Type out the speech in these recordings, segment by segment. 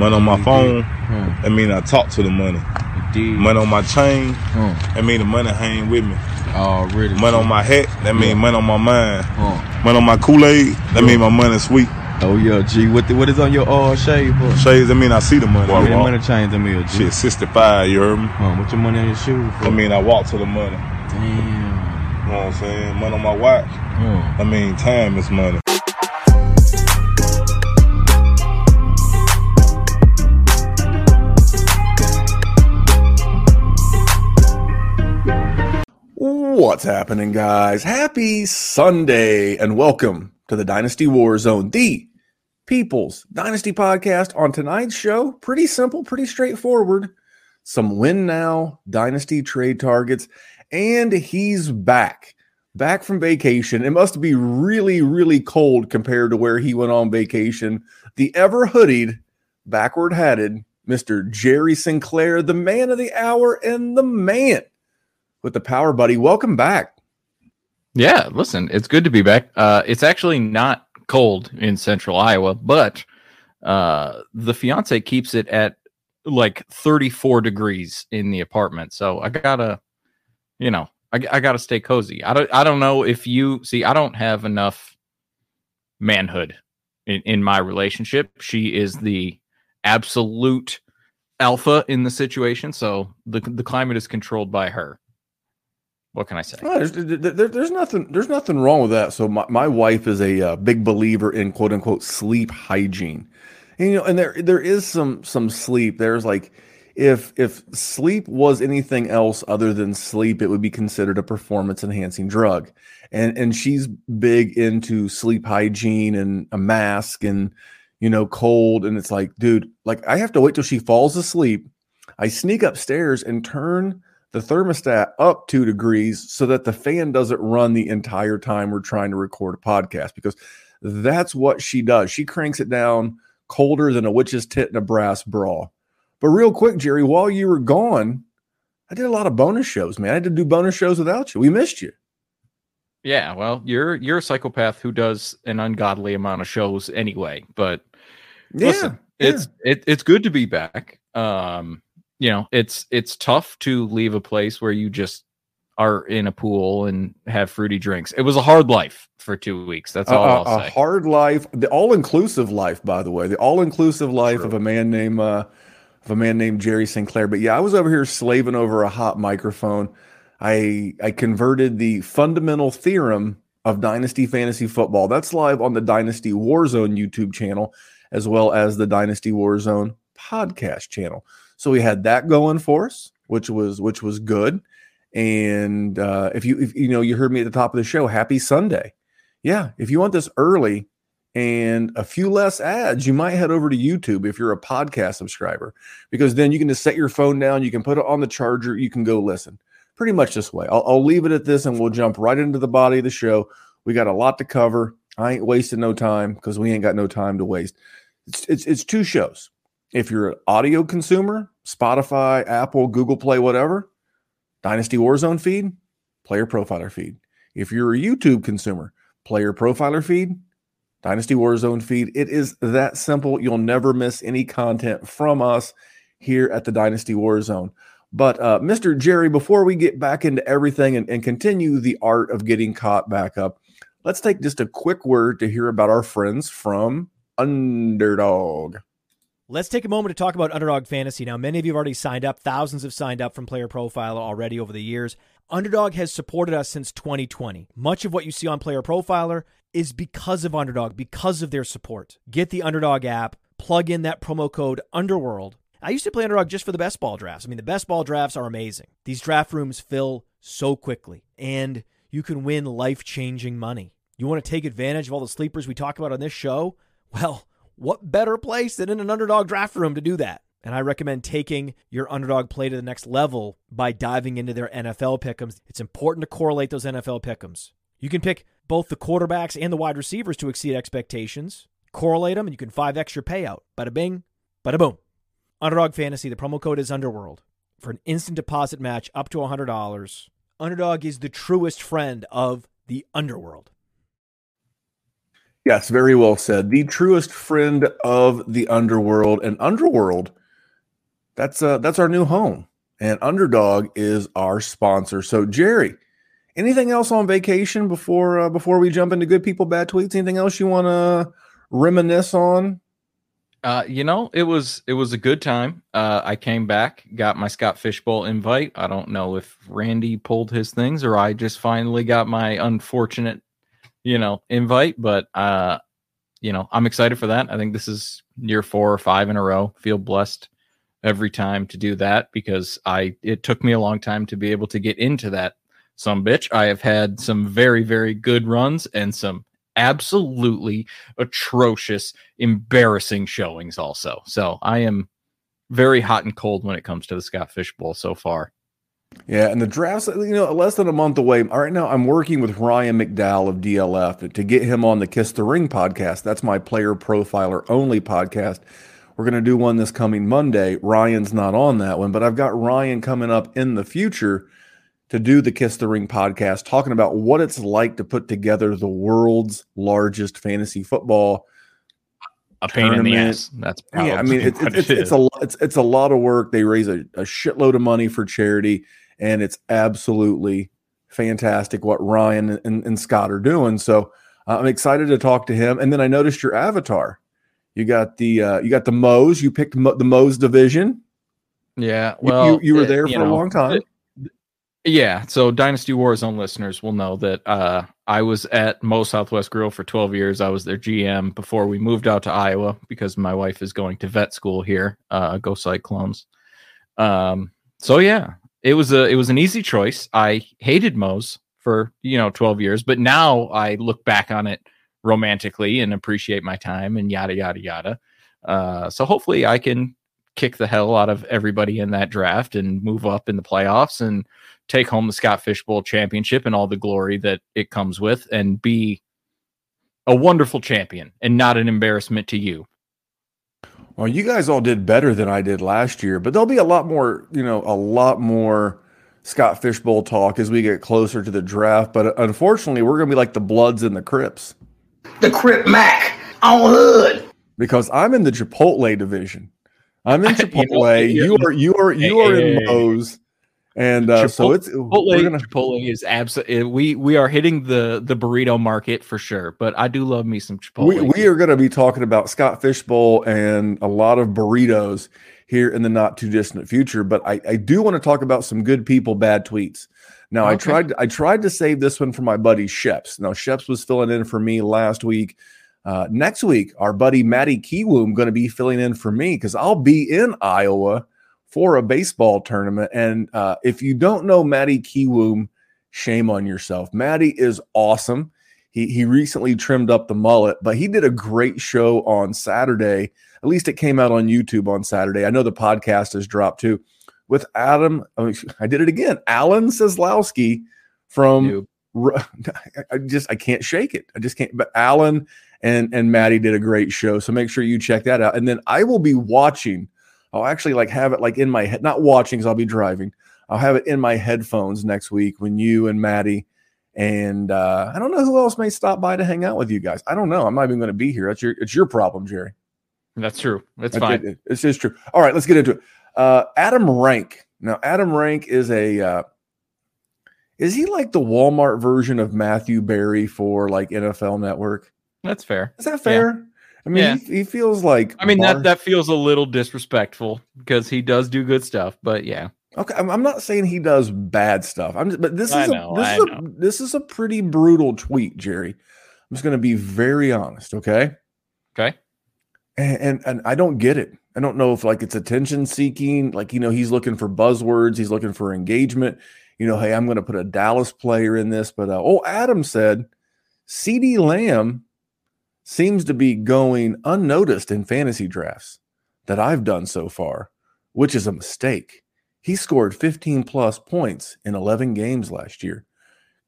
Money on my phone, hmm. I mean I talk to the money. Indeed. Money on my chain, hmm. Huh. I mean the money hang with me. Already. Money on my hat, that mean money on my mind. Huh. Money on my Kool-Aid, that mean my money sweet. Oh yeah, G. What the, what is on your uh shave? Huh? Shades, that mean I see the money. I money chains in me, G? Shit, 65, you heard me? Huh, what's your money on your shoes? For? I mean I walk to the money. damn. You know what I'm saying? Money on my watch, Huh. I mean time is money. What's happening, guys? Happy Sunday and welcome to the Dynasty War Zone, the People's Dynasty podcast. On tonight's show, pretty simple, pretty straightforward. Some win now, Dynasty trade targets, and he's back. Back from vacation. It must be really, really cold compared to where he went on vacation. The ever hoodied, backward hatted Mr. Jerry Sinclair, the man of the hour and the man with the power buddy. Welcome back. Yeah, listen, it's good to be back. Uh, it's actually not cold in central Iowa, but uh, the fiance keeps it at like 34 degrees in the apartment. So I gotta, you know, I, I gotta stay cozy. I don't, I don't know if you see, I don't have enough manhood in, in my relationship. She is the absolute alpha in the situation. So the, the climate is controlled by her. What can I say? There's, there- there- there's nothing. There's nothing wrong with that. So my, my wife is a uh, big believer in quote unquote sleep hygiene, and you know, and there there is some some sleep. There's like if if sleep was anything else other than sleep, it would be considered a performance enhancing drug, and and she's big into sleep hygiene and a mask and you know cold, and it's like, dude, like I have to wait till she falls asleep. I sneak upstairs and turn the thermostat up two degrees so that the fan doesn't run the entire time we're trying to record a podcast because that's what she does. She cranks it down colder than a witch's tit in a brass bra. But real quick, Jerry, while you were gone, I did a lot of bonus shows, man. I had to do bonus shows without you. We missed you. Yeah, well, you're you're a psychopath who does an ungodly amount of shows anyway. But listen, it's it, it's good to be back. Um, you know, it's it's tough to leave a place where you just are in a pool and have fruity drinks. It was a hard life for two weeks. That's a, all a- I'll a say. hard life, the all-inclusive life, by the way, the all-inclusive life True. of a man named uh, of a man named Jerry Sinclair. But yeah, I was over here slaving over a hot microphone. I I converted the fundamental theorem of Dynasty Fantasy Football. That's live on the Dynasty Warzone YouTube channel, as well as the Dynasty Warzone podcast channel. So we had that going for us, which was which was good. And uh, if you if you know you heard me at the top of the show, happy Sunday. Yeah, if you want this early and a few less ads, you might head over to YouTube if you're a podcast subscriber, because then you can just set your phone down, you can put it on the charger, you can go listen. Pretty much this way. I'll, I'll leave it at this and we'll jump right into the body of the show. We got a lot to cover. I ain't wasting no time because we ain't got no time to waste. It's, it's, it's two shows. If you're an audio consumer, Spotify, Apple, Google Play, whatever, Dynasty Warzone feed, player profiler feed. If you're a YouTube consumer, player profiler feed, Dynasty Warzone feed. It is that simple. You'll never miss any content from us here at the Dynasty Warzone. But uh, Mr. Jerry, before we get back into everything and, and continue the art of getting caught back up, let's take just a quick word to hear about our friends from Underdog. Let's take a moment to talk about Underdog Fantasy. Now, many of you have already signed up. Thousands have signed up from Player Profiler already over the years. Underdog has supported us since 2020. Much of what you see on Player Profiler is because of Underdog, because of their support. Get the Underdog app, plug in that promo code Underworld. I used to play Underdog just for the best ball drafts. I mean, the best ball drafts are amazing. These draft rooms fill so quickly, and you can win life changing money. You want to take advantage of all the sleepers we talk about on this show? Well, what better place than in an underdog draft room to do that? And I recommend taking your underdog play to the next level by diving into their NFL pickums. It's important to correlate those NFL pickums. You can pick both the quarterbacks and the wide receivers to exceed expectations. Correlate them, and you can 5x your payout. Bada bing, bada boom. Underdog Fantasy, the promo code is Underworld for an instant deposit match up to $100. Underdog is the truest friend of the underworld. Yes, very well said. The truest friend of the underworld and underworld. That's uh that's our new home. And Underdog is our sponsor. So Jerry, anything else on vacation before uh, before we jump into good people bad tweets? Anything else you want to reminisce on? Uh, you know, it was it was a good time. Uh, I came back, got my Scott Fishbowl invite. I don't know if Randy pulled his things or I just finally got my unfortunate, you know, invite. But uh, you know, I'm excited for that. I think this is year four or five in a row. Feel blessed every time to do that because I it took me a long time to be able to get into that some bitch. I have had some very very good runs and some absolutely atrocious, embarrassing showings also. So I am very hot and cold when it comes to the Scott Fish Bowl so far. Yeah, and the draft's you know less than a month away. Right now, I'm working with Ryan McDowell of DLF to get him on the Kiss the Ring podcast. That's my player profiler only podcast. We're going to do one this coming Monday. Ryan's not on that one, but I've got Ryan coming up in the future to do the Kiss the Ring podcast, talking about what it's like to put together the world's largest fantasy football. A pain in the ass. That's Yeah, I mean, it's what it's, it it's a lo- it's it's a lot of work. They raise a, a shitload of money for charity, and it's absolutely fantastic what Ryan and, and Scott are doing. So uh, I'm excited to talk to him. And then I noticed your avatar. You got the uh, you got the Moes. You picked Mo- the Moes division. yeah. Well, you, you were it- there you for a long time. Yeah, so Dynasty Warzone listeners will know that uh, I was at Mo Southwest Grill for 12 years. I was their GM before we moved out to Iowa because my wife is going to vet school here. Uh, go Cyclones. Um, so yeah, it was a it was an easy choice. I hated Mo's for you know 12 years, but now I look back on it romantically and appreciate my time and yada yada yada. Uh, so hopefully I can kick the hell out of everybody in that draft and move up in the playoffs and take home the Scott Fish Bowl championship and all the glory that it comes with and be a wonderful champion and not an embarrassment to you. Well, you guys all did better than I did last year, but there'll be a lot more, you know, a lot more Scott Fishbowl talk as we get closer to the draft. But unfortunately, we're going to be like the Bloods and the Crips the Crip Mac on Hood. because I'm in the Chipotle division. I'm in You Chipotle. you're- you are you are you Hey, are hey, in hey. Moe's, and uh, so Chipotle- it's we're Chipotle, gonna. Chipotle is absolutely we we are hitting the the burrito market for sure. But I do love me some Chipotle. We, we are going to be talking about Scott Fishbowl and a lot of burritos here in the not too distant future. But I, I do want to talk about some good people, bad tweets. Now I tried I tried to save this one for my buddy Sheps. Now Sheps was filling in for me last week. Uh, next week, our buddy Matty Kiwoom going to be filling in for me because I'll be in Iowa for a baseball tournament. And uh, if you don't know Matty Kiwoom, shame on yourself. Matty is awesome. He he recently trimmed up the mullet, but he did a great show on Saturday. At least it came out on YouTube on Saturday. I know the podcast has dropped too. With Adam, I, mean, I did it again. Alan Seslowski from I just I can't shake it. I just can't. But Alan and and Maddie did a great show, so make sure you check that out. And then I will be watching. I'll actually like have it like in my head, not watching because I'll be driving. I'll have it in my headphones next week when you and Maddie and uh, I don't know who else may stop by to hang out with you guys. I don't know. I'm not even going to be here. That's your it's your problem, Jerry. That's true. That's fine. it- it's just true. All right, let's get into it. Uh, Adam Rank. Now, Adam Rank is a uh, is he like the Walmart version of Matthew Berry for like NFL Network? That's fair. Is that fair? I mean, Yeah. he, he feels like I mean that that feels a little disrespectful because he does do good stuff, but yeah. Okay, I'm, I'm not saying he does bad stuff. I'm just, but this I is know, a, this I is a, this is a pretty brutal tweet, Jerry. I'm just going to be very honest, okay? Okay. And, and and I don't get it. I don't know if like it's attention seeking, like you know he's looking for buzzwords, he's looking for engagement. You know, hey, I'm going to put a Dallas player in this, but uh, oh, Adam said, CeeDee Lamb seems to be going unnoticed in fantasy drafts that I've done so far, which is a mistake. He scored 15 plus points in 11 games last year.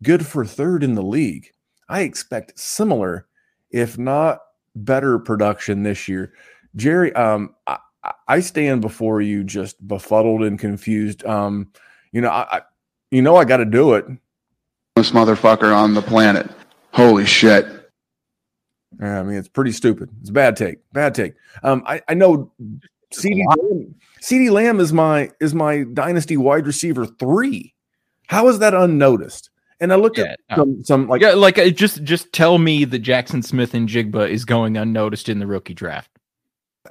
Good for third in the league. I expect similar, if not better, production this year. Jerry, um, I, I- stand before you just befuddled and confused. Um, you know, I, I you know, I got to do it. this motherfucker on the planet. Holy shit. Yeah, I mean, it's pretty stupid. It's a bad take. Bad take. Um, I, I know CeeDee Lamb, CeeDee Lamb is my is my dynasty wide receiver three. How is that unnoticed? And I look Yeah, at no. some some like yeah, like uh, just just tell me that Jaxon Smith-Njigba is going unnoticed in the rookie draft.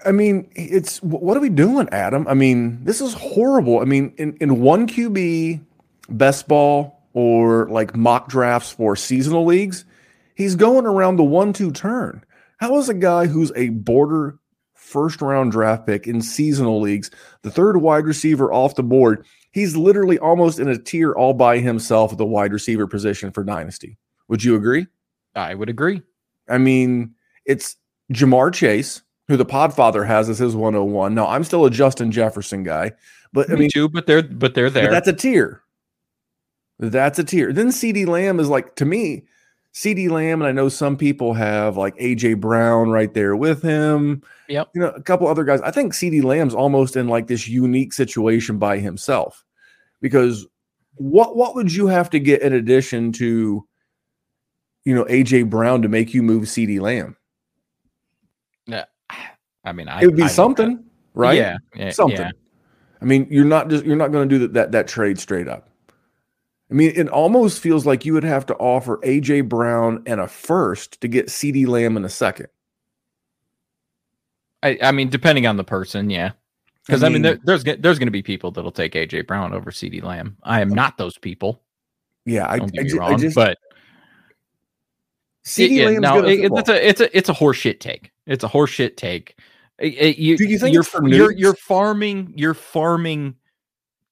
I mean, it's what are we doing, Adam? I mean, this is horrible. I mean, in, in one QB, best ball, or like mock drafts for seasonal leagues, he's going around the one two turn. How is a guy who's a border first round draft pick in seasonal leagues, the third wide receiver off the board, he's literally almost in a tier all by himself at the wide receiver position for Dynasty? Would you agree? I would agree. I mean, it's Ja'Marr Chase, who the Podfather has as his 101. Now, I'm still a Justin Jefferson guy, but I mean, too, but they're but they're but there. that's a tier. That's a tier. Then CeeDee Lamb is like, to me, CeeDee Lamb, and I know some people have like AJ Brown right there with him. Yep. You know, a couple other guys. I think CeeDee Lamb's almost in like this unique situation by himself because what what would you have to get in addition to you know AJ Brown to make you move CeeDee Lamb? Yeah. I mean, I, it would be I- something, right? Yeah, yeah, something. yeah. I mean, you're not just you're not going to do that, that that trade straight up. I mean, it almost feels like you would have to offer AJ Brown and a first to get CeeDee Lamb in a second. I, I mean, depending on the person, yeah. Because I mean, there, there's there's going to be people that'll take AJ Brown over CeeDee Lamb. I am not those people. yeah, I, Don't I, get me I wrong, just but CD yeah, Lamb's no, it- it's a it's a it's a horseshit take. It's a horseshit take. It- you, Do you think you're you're you're farming you're farming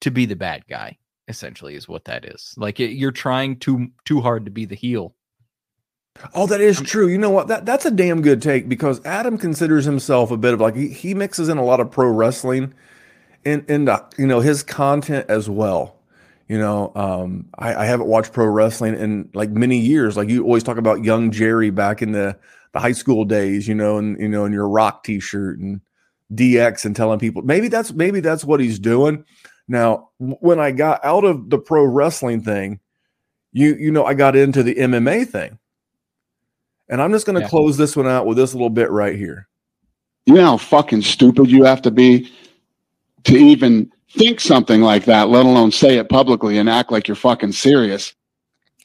to be the bad guy? Essentially, is what that is. Like it, you're trying too too hard to be the heel. Oh, that is true. You know what? That that's a damn good take because Adam considers himself a bit of like he, he mixes in a lot of pro wrestling in in the, you know his content as well. You know, um, I, I haven't watched pro wrestling in like many years. Like you always talk about young Jerry back in the the high school days, you know, and you know, in your rock t-shirt and DX and telling people maybe that's maybe that's what he's doing. Now, when I got out of the pro wrestling thing, you you know, I got into the MMA thing. And I'm just going to Yeah. close this one out with this little bit right here. You know how fucking stupid you have to be to even think something like that, let alone say it publicly and act like you're fucking serious.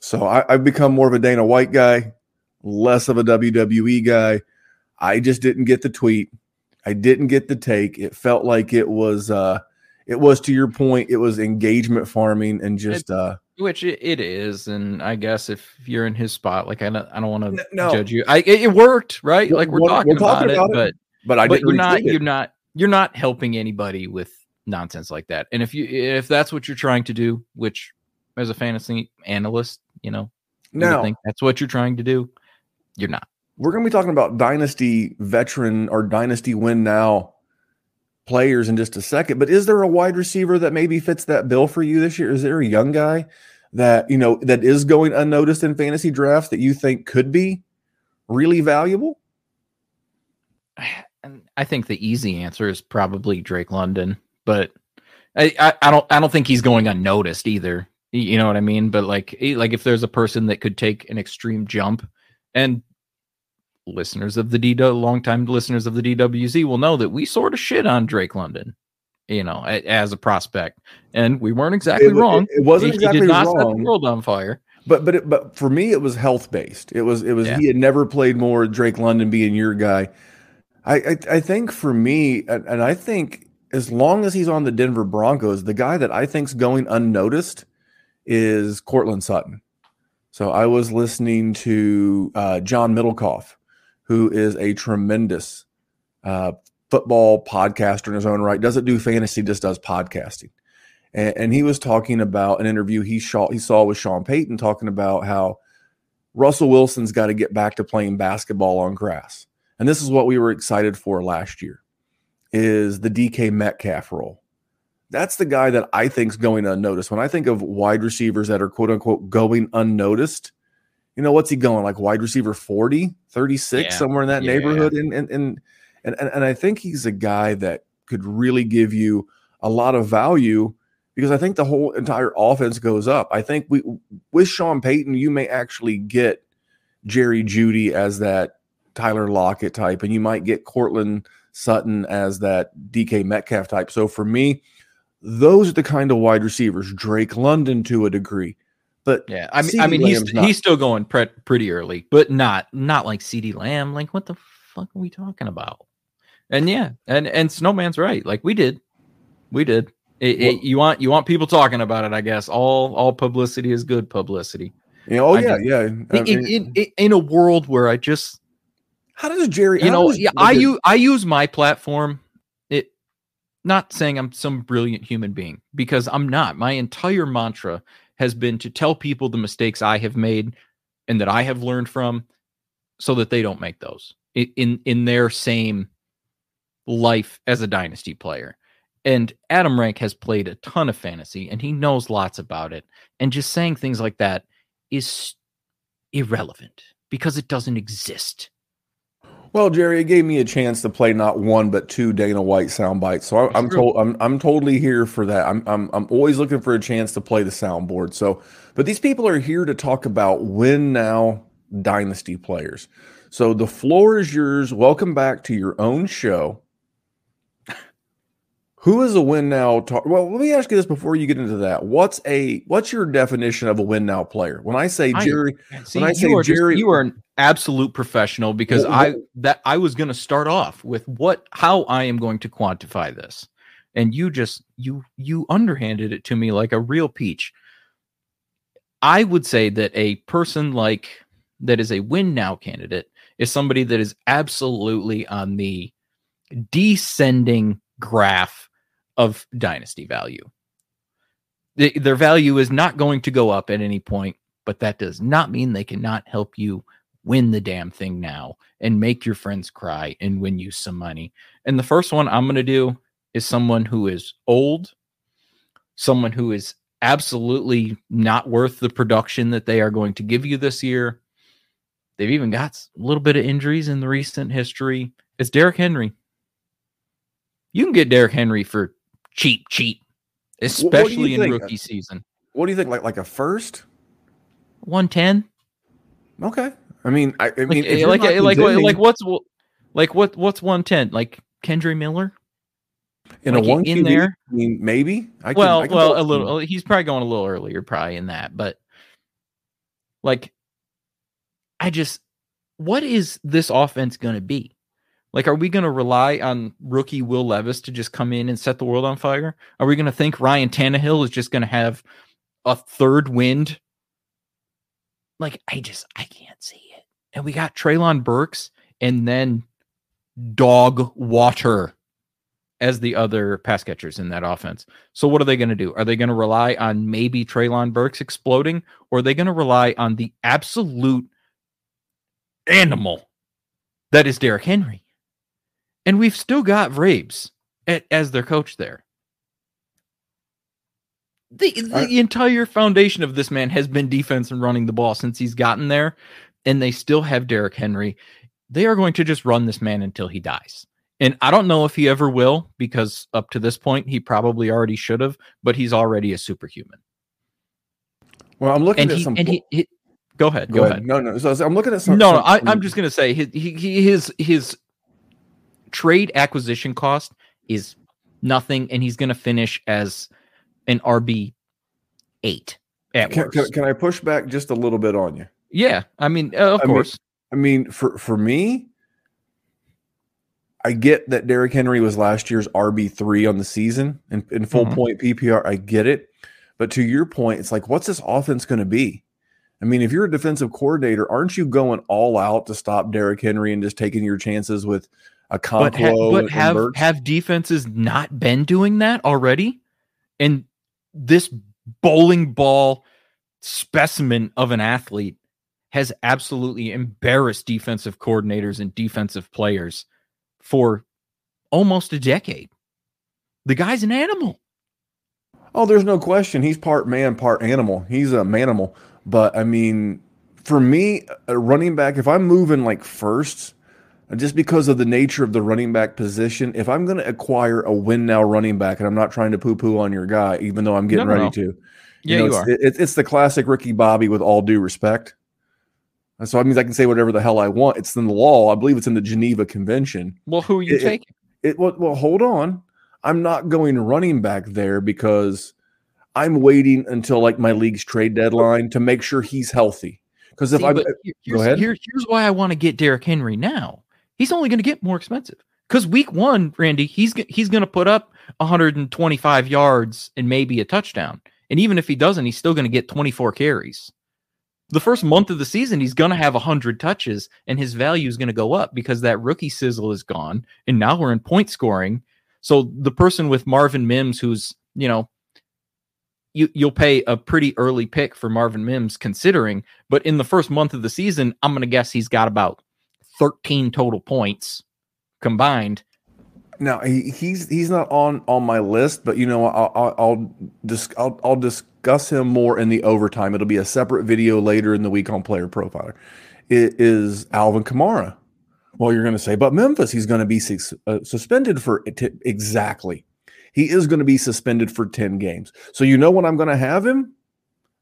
So I, I've become more of a Dana White guy, less of a WWE guy. I just didn't get the tweet. I didn't get the take. It felt like it was uh it was to your point, it was engagement farming and just uh Which it, is, and I guess if you're in his spot, like I don't, I don't want to no. judge you. I it, worked, right? Like we're, we're- talking, we're talking about, about it, it, but I but but you're not you're not you're not helping anybody with nonsense like that. And if you if that's what you're trying to do, which as a fantasy analyst, you know, now think that's what you're trying to do, you're not. we're going to be talking about dynasty veteran or dynasty win now players in just a second but is there a wide receiver that maybe fits that bill for you this year is there a young guy that you know that is going unnoticed in fantasy drafts that you think could be really valuable I think the easy answer is probably Drake London, but I, I, I don't I don't think he's going unnoticed either. You know what I mean? But like like if there's a person that could take an extreme jump, and listeners of the D longtime listeners of the DWZ will know that we sort of shit on Drake London, you know, a- as a prospect, and we weren't exactly It wrong. it, it wasn't He- exactly he did not set the wrong world on fire. but but it, but for me it was health based it was it was Yeah. he had never played more drake london being your guy i i, I think for me and, and i think as long as he's on the denver broncos the guy that i think's going unnoticed is Courtland Sutton. So I was listening to uh, John Middlekauff, who is a tremendous uh, football podcaster in his own right. Doesn't do fantasy, just does podcasting. And, and he was talking about an interview he saw he saw with Sean Payton, talking about how Russell Wilson's got to get back to playing basketball on grass. And this is what we were excited for last year is the DK Metcalf role. That's the guy that I think's going unnoticed. When I think of wide receivers that are quote unquote going unnoticed, you know, what's he going like wide receiver 40, 36, Yeah. somewhere in that Yeah. neighborhood? And and, and and and and I think he's a guy that could really give you a lot of value because I think the whole entire offense goes up. I think we with Sean Payton, you may actually get Jerry Jeudy as that Tyler Lockett type, and you might get Courtland Sutton as that DK Metcalf type. So for me, those are the kind of wide receivers. Drake London to a degree, but Yeah, I mean, I mean, he's not. he's still going pre- pretty early, but not not like CeeDee Lamb. Like, what the fuck are we talking about? And yeah, and and Snowman's right. Like, we did, we did. It, it- you want you want people talking about it, I guess. All all publicity is good publicity. know, oh I yeah, just- yeah. I In, mean, in, in, in a world where I just how does Jerry? you know does- yeah, i use i use my platform it not saying i'm some brilliant human being because i'm not my entire mantra has been to tell people the mistakes i have made and that i have learned from so that they don't make those in in their same life as a dynasty player. And adam rank has played a ton of fantasy and he knows lots about it. And just saying things like that is irrelevant because it doesn't exist Well, Jerry, it gave me a chance to play not one but two Dana White sound bites. So I, told I'm I'm totally here for that. I'm I'm I'm always looking for a chance to play the soundboard. So, but these people are here to talk about win now dynasty players. So the floor is yours. Welcome back to your own show. Who is a win now? Talk- well, let me ask you this before you get into that. What's a what's your definition of a win now player? When I say I- Jerry, See, When I say you are just- Jerry- you are absolute professional because I that I was going to start off with what how I am going to quantify this, and you just you you underhanded it to me like a real peach. I would say that a person like that is a win now candidate is somebody that is absolutely on the descending graph of dynasty value. The- their value is not going to go up at any point but that does not mean they cannot help you win the damn thing now and make your friends cry and win you some money. And the first one I'm going to do is someone who is old, someone who is absolutely not worth the production that they are going to give you this year. They've even got a little bit of injuries in the recent history. It's Derrick Henry. You can get Derrick Henry for cheap, cheap, what do you especially in think? Uh, rookie season. what do you think? Like like a first? 110. Okay. I mean, I, I mean, eh, like if eh, like like, like what's like what what's 110 like Kendre Miller? In like a one in QB, there? I mean, maybe. I can, well I can well a little he's probably going a little earlier probably in that but like I just what is this offense going to be? Like are we going to rely on rookie Will Levis to just come in and set the world on fire? Are we going to think Ryan Tannehill is just going to have a third wind? Like I just I can't see it and we got Treylon Burks and then dog water as the other pass catchers in that offense. So what are they going to do? Are they going to rely on maybe Treylon Burks exploding, or are they going to rely on the absolute animal that is Derrick Henry? And we've still got Vrabes a- as their coach there. The, the I- entire foundation of this man has been defense and running the ball since he's gotten there, and they still have Derrick Henry. They are going to just run this man until he dies. And I don't know if he ever will, because up to this point, he probably already should have, but he's already a superhuman. Well, I'm looking And at he, some. and he, he go ahead, go, ahead. No, no. So, so I'm looking at some. no, no, some- I, I'm just gonna say his he, his his trade acquisition cost is nothing, and he's gonna finish as an RB eight at Can, worst. can, can I push back just a little bit on you? Yeah, I mean, uh, of I mean, course, I mean, for for me, I get that Derrick Henry was last year's RB three on the season in, in full Mhm. point PPR. I get it, but to your point, it's like, what's this offense going to be? I mean, if you're a defensive coordinator, aren't you going all out to stop Derrick Henry and just taking your chances with a but, ha- but have Burks? have defenses not been doing that already? And this bowling ball specimen of an athlete has absolutely embarrassed defensive coordinators and defensive players for almost a decade. The guy's an animal. Oh, there's no question. He's part man, part animal. He's a manimal. But I mean, for me, a running back, if I'm moving like first, just because of the nature of the running back position, if I'm going to acquire a win now running back, and I'm not trying to poo poo on your guy, even though I'm getting No, ready no. to. Yeah, know, you it's, are. it- it's the classic Ricky Bobby with all due respect. And so I mean I can say whatever the hell I want. It's in the law. I believe it's in the Geneva Convention. Well, who are you It- it- taking? It well, well hold on. I'm not going running back there because I'm waiting until like my league's trade deadline to make sure he's healthy. Because if I go ahead. here- here's why I want to get Derrick Henry now. He's only going to get more expensive because week one, Randy, he's he's going to put up 125 yards and maybe a touchdown. And even if he doesn't, he's still going to get 24 carries. The first month of the season, he's going to have 100 touches and his value is going to go up because that rookie sizzle is gone. And now we're in point scoring. So the person with Marvin Mims, who's, you know, you, you'll pay a pretty early pick for Marvin Mims considering, but in the first month of the season, I'm going to guess he's got about 13 total points combined. Now he, he's he's not on on my list, but you know I'll I'll I'll, dis- I'll I'll discuss him more in the overtime. It'll be a separate video later in the week on Player Profiler. It is Alvin Kamara. Well, you're going to say, but Memphis, he's going to be sus- uh, suspended for it exactly. He is going to be suspended for ten games. So you know when I'm going to have him,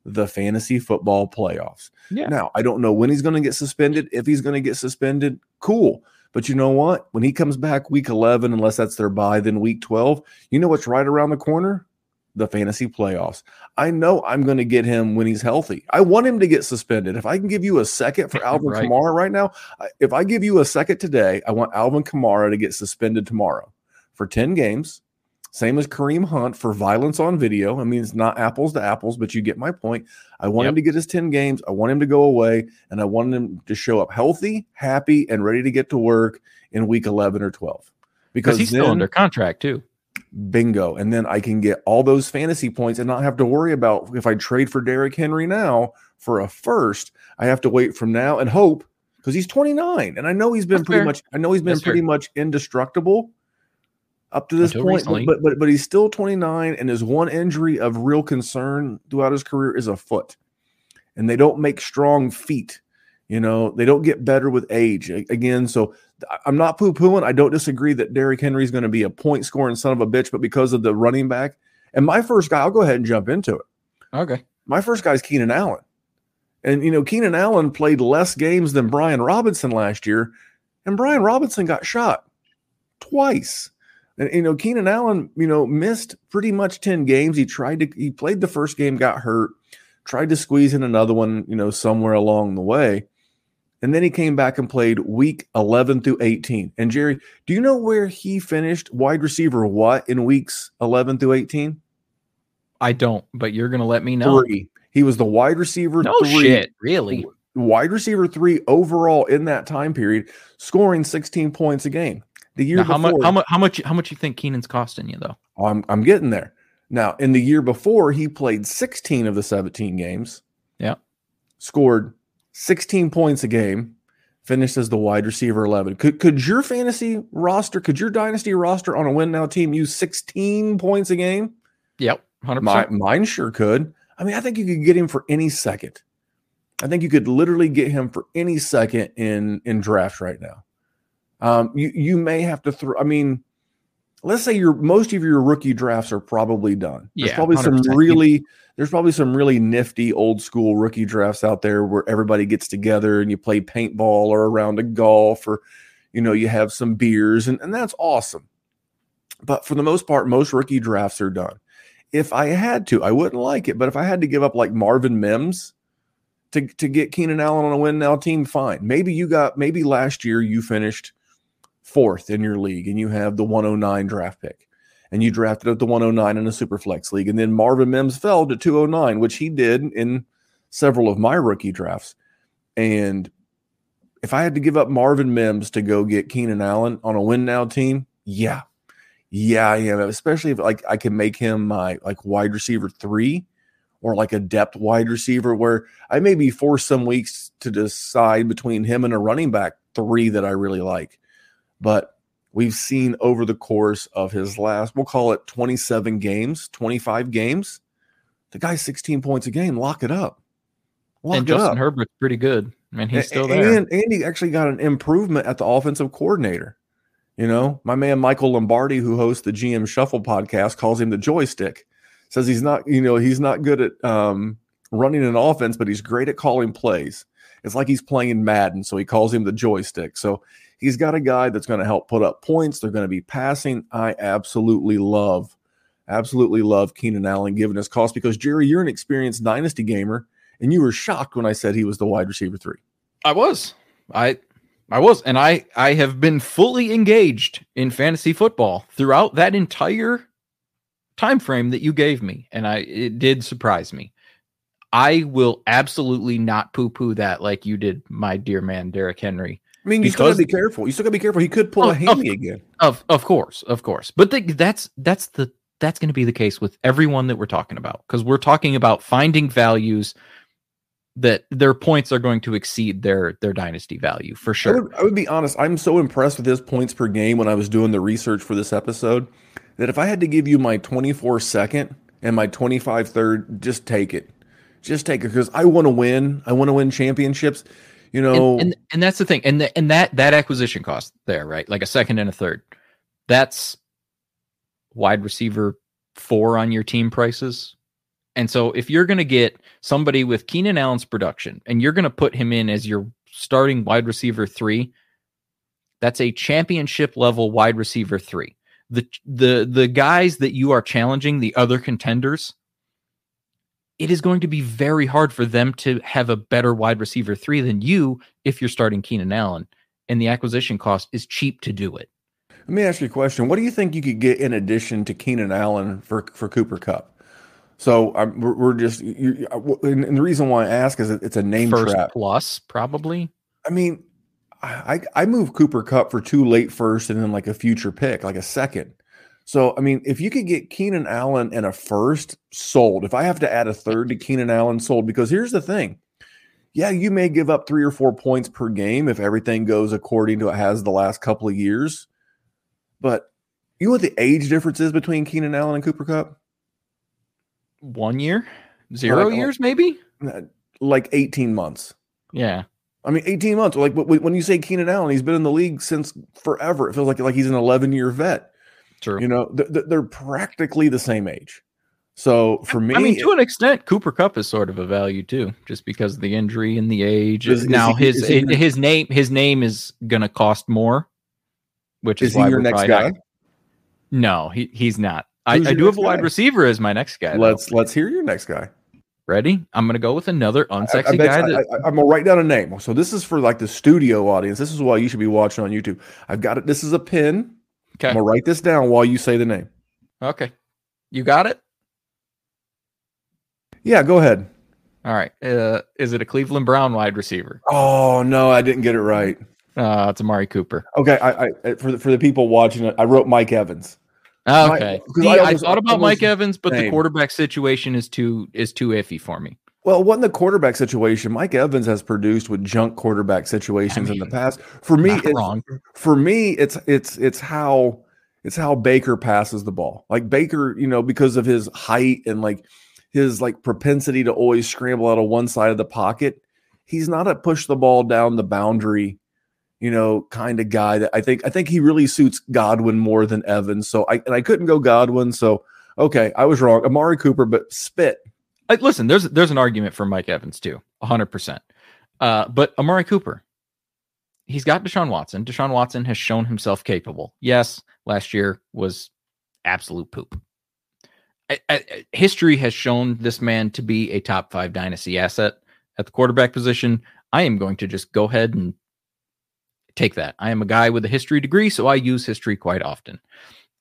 the fantasy football playoffs. Yeah. Now I don't know when he's going to get suspended. If he's going to get suspended, cool. But you know what? When he comes back week 11, unless that's their bye, then week 12, you know what's right around the corner? The fantasy playoffs. I know I'm going to get him when he's healthy. I want him to get suspended. If I can give you a second for Alvin Right. Kamara right now, if I give you a second today, I want Alvin Kamara to get suspended tomorrow for 10 games. Same as Kareem Hunt for violence on video. I mean, it's not apples to apples, but you get my point. I want him to get his 10 games. I want him to go away, and I want him to show up healthy, happy, and ready to get to work in week 11 or 12. Because he's still under contract too. bingo. And then I can get all those fantasy points and not have to worry about if I trade for Derrick Henry now for a first, I have to wait from now and hope because he's 29. And I know he's been That's pretty fair. much, I know he's been That's pretty fair. much indestructible up to this Until point. recently. But, but but he's still 29, and his one injury of real concern throughout his career is a foot. And they don't make strong feet. You know, they don't get better with age. Again, so I'm not poo pooing. I don't disagree that Derrick Henry is going to be a point scoring son of a bitch, but because of the running back, and my first guy, I'll go ahead and jump into it. Okay. My first guy is Keenan Allen. And, you know, Keenan Allen played less games than Brian Robinson last year, and Brian Robinson got shot twice. And, you know, Keenan Allen, you know, missed pretty much 10 games. He tried to, he played the first game, got hurt, tried to squeeze in another one, you know, somewhere along the way. And then he came back and played week 11 through 18. And Jerry, do you know where he finished wide receiver what in weeks 11 through 18? I don't, but you're going to let me know. Three. He was the wide receiver No three, shit. Really? wide receiver three overall in that time period, scoring 16 points a game. The year Now, how much? before, How much? How much? How much you think Keenan's costing you though? Oh, I'm, I'm getting there. Now, in the year before, he played 16 of the 17 games. Yeah. Scored 16 points a game, finished as the wide receiver 11. Could, could your fantasy roster, could your dynasty roster on a win now team use 16 points a game? Yep. Hundred My, percent. mine sure could. I mean, I think you could get him for any second. I think you could literally get him for any second in in draft right now. Um, you you may have to throw. I mean, let's say your most of your rookie drafts are probably done. There's Yeah, probably some 100%. really there's probably some really nifty old school rookie drafts out there where everybody gets together and you play paintball or around a round of golf or you know you have some beers and, and that's awesome. But for the most part, most rookie drafts are done if I had to, I wouldn't like it, but if I had to give up like Marvin Mims to, to get Keenan Allen on a win now team, fine. Maybe you got maybe last year you finished fourth in your league and you have the 109 draft pick and you drafted at the 109 in a super flex league. And then Marvin Mims fell to 209, which he did in several of my rookie drafts. And if I had to give up Marvin Mims to go get Keenan Allen on a win now team, yeah, yeah, I am. Especially if like I can make him my like wide receiver three or like a depth wide receiver where I may be forced some weeks to decide between him and a running back three that I really like. But we've seen over the course of his last, we'll call it 27 games, 25 games, the guy's 16 points a game. Lock it up. Lock and it Justin up. Herbert's pretty good. and he's still there. And, and he actually got an improvement at the offensive coordinator. You know, my man Michael Lombardi, who hosts the GM Shuffle podcast, calls him the joystick. Says he's not, you know, he's not good at um, running an offense, but he's great at calling plays. It's like he's playing Madden, so he calls him the joystick. So he's got a guy that's going to help put up points. They're going to be passing. I absolutely love, absolutely love Keenan Allen given his cost because Jerry, you're an experienced dynasty gamer, and you were shocked when I said he was the wide receiver three. I was. I I was and I I have been fully engaged in fantasy football throughout that entire time frame that you gave me and I it did surprise me. I will absolutely not poo-poo that like you did my dear man Derrick Henry. I mean, you still got to be careful. You still got to be careful. He could pull Oh, a of- again. Of of course, of course. But the, that's that's the that's going to be the case with everyone that we're talking about because we're talking about finding values that their points are going to exceed their their dynasty value for I sure. would, I would be honest. I'm so impressed with his points per game when I was doing the research for this episode that if I had to give you my 24 second and my 25 third, just take it. Just take it because I want to win. I want to win championships. You know, and, and and that's the thing and the, and that that acquisition cost there right? Like a second and a third. That's wide receiver four on your team prices. And so if you're going to get somebody with Keenan Allen's production and you're going to put him in as your starting wide receiver 3 that's a championship level wide receiver 3 the the the guys that you are challenging the other contenders it is going to be very hard for them to have a better wide receiver three than you if you're starting Keenan Allen, and the acquisition cost is cheap to do it. let me ask you a question. What do you think you could get in addition to Keenan Allen for for Cooper Kupp? So um, we're, we're just, you, and and the reason why I ask is it's a name First trap. plus, probably. I mean, I I move Cooper Kupp for two late first and then like a future pick, like a second. So I mean, if you could get Keenan Allen and a first sold, if I have to add a third to Keenan Allen sold, because here's the thing. Yeah, you may give up three or four points per game if everything goes according to it has the last couple of years. But you know what the age difference is between Keenan Allen and Cooper Kupp? One year, zero Like, years, maybe. Like 18 months. Yeah, I mean, 18 months. Like wh- wh- when you say Keenan Allen, he's been in the league since forever. It feels like like he's an 11 year vet. True. You know, th- th- they're practically the same age. So for me, I mean, to an extent, Cooper Kupp is sort of a value too, just because of the injury and the age. Is- is now he- his is he- his name his name is gonna cost more, which is, is he why your next guy? not- no, he he's not. I, I do have a wide guy? receiver as my next guy. Let's let's hear your next guy. Ready? I'm gonna go with another unsexy I bet guy. that, I, am gonna write down a name. So this is for like the studio audience. This is why you should be watching on YouTube. I've got it. This is a pin. I'm gonna write this down while you say the name. Okay. You got it? Yeah, go ahead. All right. Uh, is it a Cleveland Brown wide receiver? Oh no, I didn't get it right. Uh, it's Amari Cooper. Okay, I, I for the, for the people watching it, I wrote Mike Evans. Okay. because See, I I, thought about Mike Evans, but the quarterback situation is too is too iffy for me. Well, what wasn't the quarterback situation. Mike Evans has produced with junk quarterback situations in the past. For me, it's, wrong. for me, it's it's it's how it's how Baker passes the ball. Like Baker, you know, because of his height and like his like propensity to always scramble out of one side of the pocket, he's not a push the ball down the boundary, you know, kind of guy that I think I think he really suits Godwin more than Evans. So I and I couldn't go Godwin. So okay, I was wrong. Amari Cooper, but spit. Uh, listen, there's there's an argument for Mike Evans too, hundred percent. Uh, but Amari Cooper, he's got Deshaun Watson. Deshaun Watson has shown himself capable. Yes, last year was absolute poop. I- I- history has shown this man to be a top five dynasty asset at the quarterback position. I am going to just go ahead and take that. I am a guy with a history degree, so I use history quite often.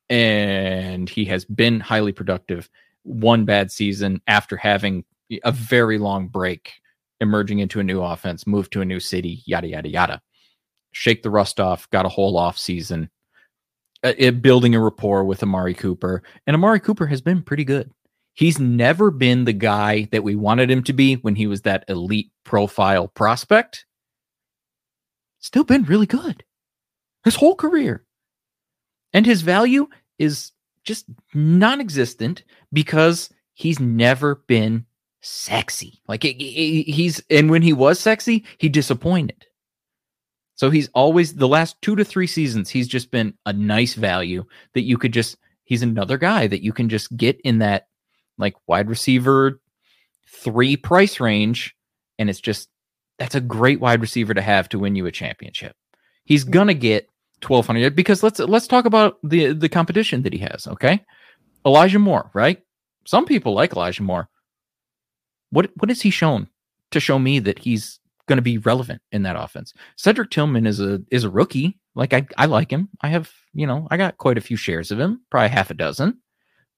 And he has been highly productive. One bad season after having a very long break, emerging into a new offense, move to a new city, yada, yada, yada. Shake the rust off, got a whole off season, uh, it, building a rapport with Amari Cooper. And Amari Cooper has been pretty good. He's never been the guy that we wanted him to be when he was that elite profile prospect. Still been really good his whole career. And his value is just non existent because he's never been sexy. Like he- he- he's, and when he was sexy, he disappointed. So he's always, the last two to three seasons, he's just been a nice value that you could just, he's another guy that you can just get in that like wide receiver three price range. And it's just, that's a great wide receiver to have to win you a championship. He's gonna get 1200 because let's let's talk about the the competition that he has, okay? Elijah Moore, right? Some people like Elijah Moore. What what has he shown to show me that he's going to be relevant in that offense? Cedric Tillman is a is a rookie. Like I I like him. I have, you know, I got quite a few shares of him, probably half a dozen.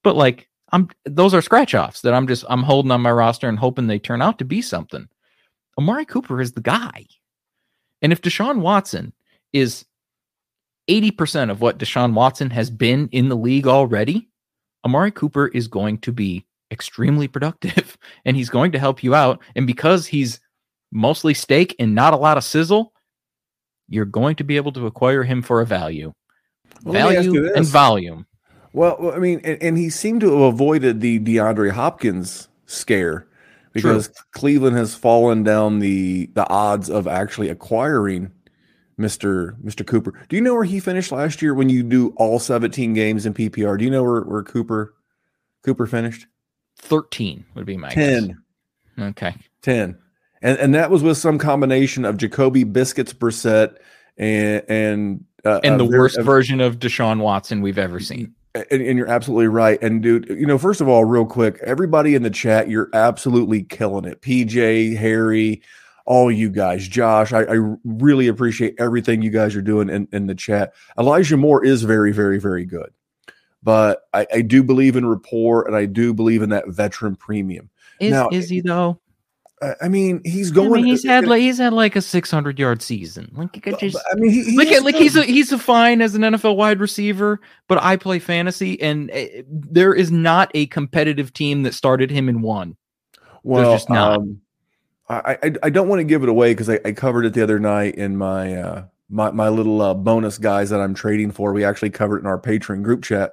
But like I'm those are scratch offs that I'm just I'm holding on my roster and hoping they turn out to be something. Amari Cooper is the guy. And if Deshaun Watson is 80% of what Deshaun Watson has been in the league already, Amari Cooper is going to be extremely productive and he's going to help you out. And because he's mostly steak and not a lot of sizzle, you're going to be able to acquire him for a value. Well, let me ask you value and volume. Well, I mean, and, and he seemed to have avoided the DeAndre Hopkins scare because Cleveland has fallen down the the odds of actually acquiring Mr. Mr. Cooper. Do you know where he finished last year when you do all 17 games in PPR? Do you know where, where Cooper Cooper finished? 13 would be my 10. guess. Okay. 10. And and that was with some combination of Jacoby Biscuits Brissett and and uh, And the very- worst version of Deshaun Watson we've ever seen. and, and you're absolutely right. And dude, you know, first of all, real quick, everybody in the chat, you're absolutely killing it. PJ, Harry, all you guys, Josh, I, I really appreciate everything you guys are doing in, in the chat. Elijah Moore is very, very, very good. But I, I do believe in rapport and I do believe in that veteran premium. Is Now- is he though? I, I mean, he's I going. mean, he's had like he's had like a 600 yard season. Like, just I mean, he, he look at like he's a he's a fine as an NFL wide receiver, but I play fantasy, and uh, there is not a competitive team that started him in one. Well, just not. Um, I, I don't want to give it away because I, I covered it the other night in my uh my my little uh, bonus guys that I'm trading for. We actually covered it in our Patreon group chat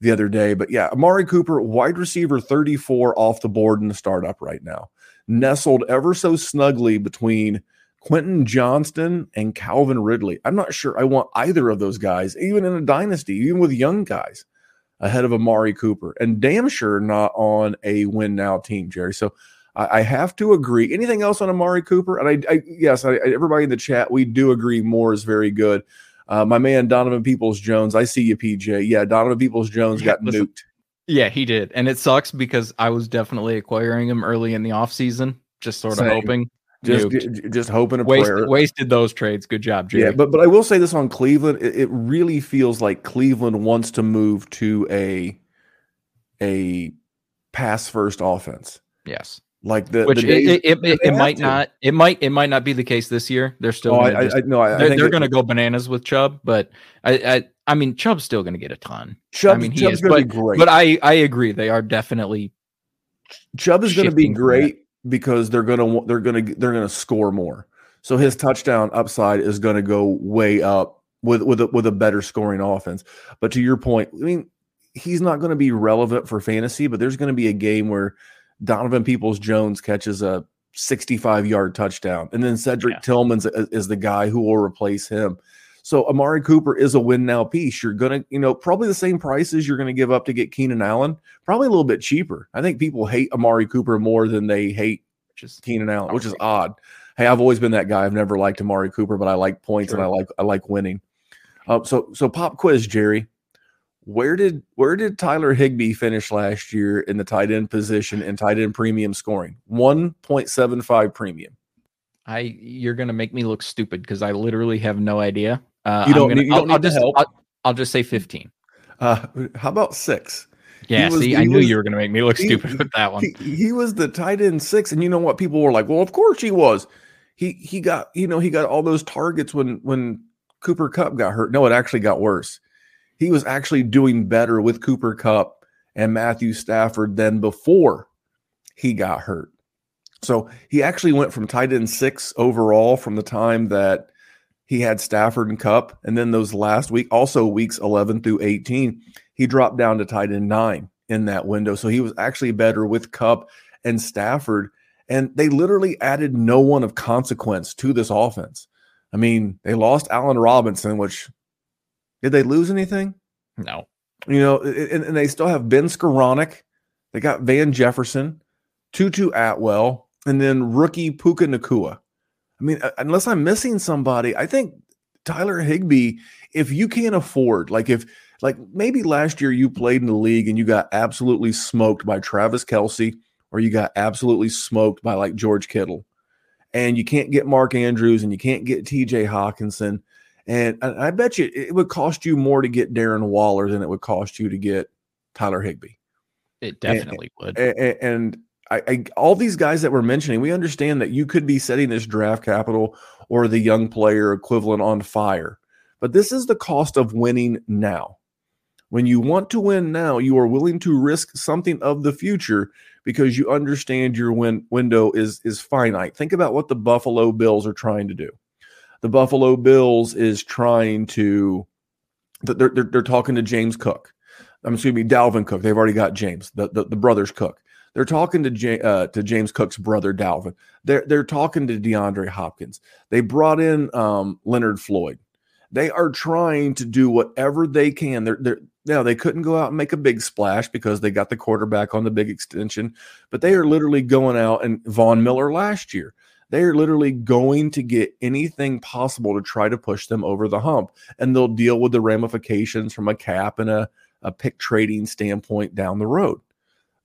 the other day. But yeah, Amari Cooper, wide receiver 34 off the board in the startup right now, nestled ever so snugly between Quentin Johnston and Calvin Ridley. I'm not sure I want either of those guys, even in a dynasty, even with young guys ahead of Amari Cooper, and damn sure not on a win now team, Jerry. So I, I have to agree. Anything else on Amari Cooper? And I, I yes, I, everybody in the chat, we do agree. Moore is very good. Uh, my man Donovan Peoples Jones, I see you, PJ. Yeah, Donovan Peoples Jones got listen, nuked. Yeah, he did, and it sucks because I was definitely acquiring him early in the offseason, just sort of Same. hoping. Just, Nuked. just hoping a prayer. Wasted, wasted those trades. Good job, Jerry. Yeah, but but I will say this on Cleveland, it, it really feels like Cleveland wants to move to a a pass first offense. yes. Like the, Which the it, days- it, it, it, have might to. not it might it might not be the case this year. They're still oh, I, just- I, no, I, they're, they're going to go bananas with Chubb, but I, I I mean Chubb's still going to get a ton. Chubb, I mean he Chubb's is, but, be great. but I I agree they are definitely Chubb is going to be great because they're going to they're going to they're going to score more. So his touchdown upside is going to go way up with with a, with a better scoring offense. But to your point, I mean, he's not going to be relevant for fantasy, but there's going to be a game where Donovan Peoples Jones catches a 65 yard touchdown, and then Cedric Yeah. Tillman's is, the guy who will replace him. So Amari Cooper is a win now piece. You're gonna, you know, probably the same prices you're gonna give up to get Keenan Allen, probably a little bit cheaper. I think people hate Amari Cooper more than they hate just Keenan Allen, which is odd. Hey, I've always been that guy. I've never liked Amari Cooper, but I like points and I like I like winning. Uh, so so pop quiz, Jerry. Where did where did Tyler Higbee finish last year in the tight end position and tight end premium scoring? One point seven five premium. I you're going to make me look stupid because I literally have no idea. Uh, You don't gonna, need- you I'll, don't I'll need the just help. I'll, I'll just say 15. Uh, how about six? Yeah, was- see, I knew was- you were going to make me look he- stupid with that one. He, he was the tight end six, and you know what? People were like, "Well, of course he was." He he got you know he got all those targets when when Cooper Kupp got hurt. No, it actually got worse. He was actually doing better with Cooper Kupp and Matthew Stafford than before he got hurt. So he actually went from tight end six overall from the time that he had Stafford and Kupp, and then those last week, also weeks eleven through eighteen, he dropped down to tight end nine in that window. So he was actually better with Kupp and Stafford. And they literally added no one of consequence to this offense. I mean, they lost Allen Robinson, which did they lose anything? No. You know, and, and they still have Ben Skowronek. They got Van Jefferson, Tutu Atwell, and then rookie Puka Nacua. I mean, unless I'm missing somebody, I think Tyler Higbee, if you can't afford, like if like maybe last year you played in the league and you got absolutely smoked by Travis Kelce, or you got absolutely smoked by like George Kittle, and you can't get Mark Andrews and you can't get TJ Hockenson. And I bet you it would cost you more to get Darren Waller than it would cost you to get Tyler Higbee. It definitely and, would. And, and I, I, all these guys that we're mentioning, we understand that you could be setting this draft capital or the young player equivalent on fire. But this is the cost of winning now. When you want to win now, you are willing to risk something of the future because you understand your win window is is finite. Think about what the Buffalo Bills are trying to do the Buffalo Bills is trying to they're, they're, they're talking to James Cook. I'm excuse me, Dalvin Cook. They've already got James, the, the, the brothers Cook. They're talking to J, uh, to James Cook's brother Dalvin. They're they're talking to DeAndre Hopkins. They brought in um, Leonard Floyd. They are trying to do whatever they can. They're they're now they couldn't go out and make a big splash because they got the quarterback on the big extension, but they are literally going out and Von Miller last year. They are literally going to get anything possible to try to push them over the hump. And they'll deal with the ramifications from a cap and a, a pick trading standpoint down the road.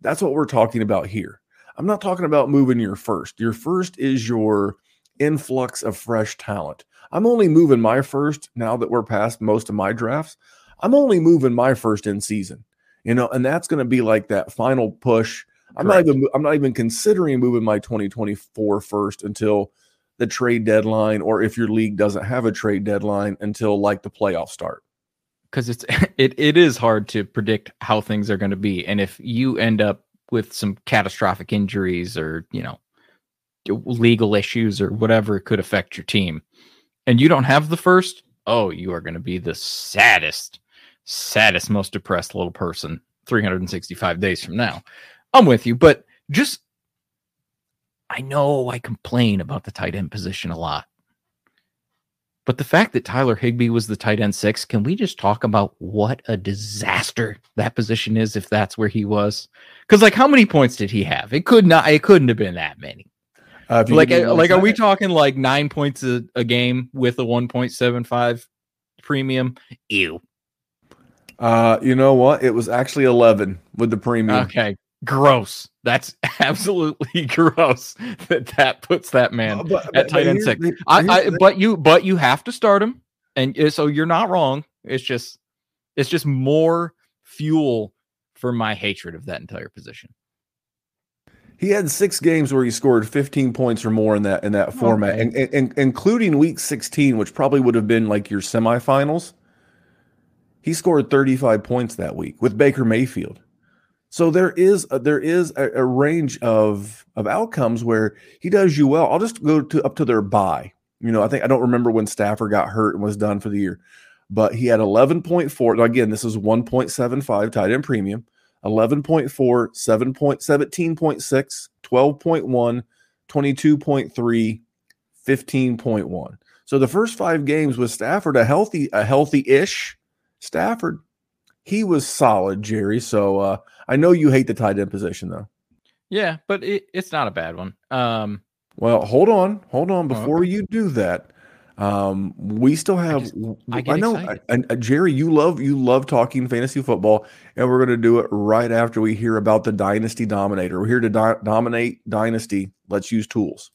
That's what we're talking about here. I'm not talking about moving your first. Your first is your influx of fresh talent. I'm only moving my first now that we're past most of my drafts. I'm only moving my first in season, you know, and that's going to be like that final push I'm not even I'm not even considering moving my 2024 first until the trade deadline, or if your league doesn't have a trade deadline until like the playoffs start. Because it's it it is hard to predict how things are going to be, and if you end up with some catastrophic injuries or you know legal issues or whatever could affect your team, and you don't have the first, oh, you are going to be the saddest, saddest, most depressed little person 365 days from now. I'm with you, but just I know I complain about the tight end position a lot. But the fact that Tyler Higbee was the tight end six, can we just talk about what a disaster that position is if that's where he was? Because like, how many points did he have? It could not. It couldn't have been that many. Uh, like, uh, like, are we talking like nine points a, a game with a one point seven five premium? Ew. Uh, you know what? It was actually eleven with the premium. Okay, gross. That's absolutely gross that that puts that man but, at tight end six. I, I, but you but you have to start him, and uh, so you're not wrong. It's just it's just more fuel for my hatred of that entire position. He had six games where he scored 15 points or more in that in that format, and, and, and including week 16, which probably would have been like your semifinals. He scored 35 points that week with Baker Mayfield. So there is a, there is a, a, range of of outcomes where he does you well. I'll just go to up to their buy. You know, I think I don't remember when Stafford got hurt and was done for the year, but he had 11.4. Again, this is 1.75 tight end premium, 11.4, 7.17.6, 12.1, 22.3, 15.1. So the first five games with Stafford, a healthy, a healthy-ish Stafford, he was solid, Jerry. So uh, I know you hate the tight end position though. Yeah, but it, it's not a bad one. Um, well, hold on, hold on. Before okay. you do that, um, we still have. I, just, I, I know, I, uh, Jerry, you love you love talking fantasy football, and we're going to do it right after we hear about the Dynasty Dominator. We're here to di- dominate Dynasty. Let's use tools.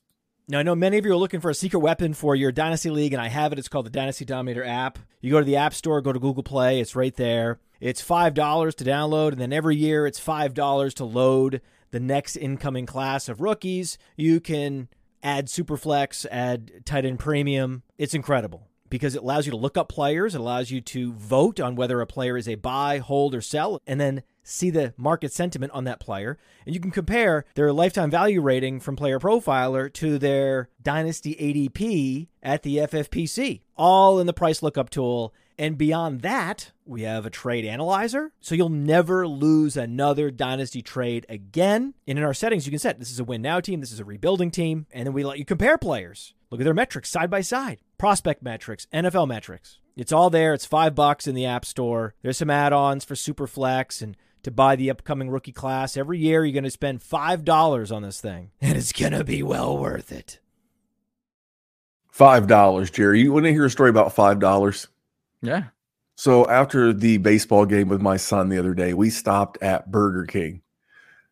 Now, I know many of you are looking for a secret weapon for your Dynasty League, and I have it. It's called the Dynasty Dominator app. You go to the App Store, go to Google Play, it's right there. It's $5 to download, and then every year it's $5 to load the next incoming class of rookies. You can add Superflex, add tight end premium. It's incredible because it allows you to look up players, it allows you to vote on whether a player is a buy, hold, or sell, and then see the market sentiment on that player. And you can compare their lifetime value rating from Player Profiler to their Dynasty ADP at the FFPC, all in the price lookup tool. And beyond that, we have a trade analyzer. So you'll never lose another dynasty trade again. And in our settings, you can set this is a win now team, this is a rebuilding team. And then we let you compare players. Look at their metrics side by side prospect metrics, NFL metrics. It's all there. It's five bucks in the App Store. There's some add ons for Superflex and to buy the upcoming rookie class. Every year, you're going to spend $5 on this thing, and it's going to be well worth it. Five dollars, Jerry. You want to hear a story about five dollars? Yeah. So after the baseball game with my son the other day, we stopped at Burger King.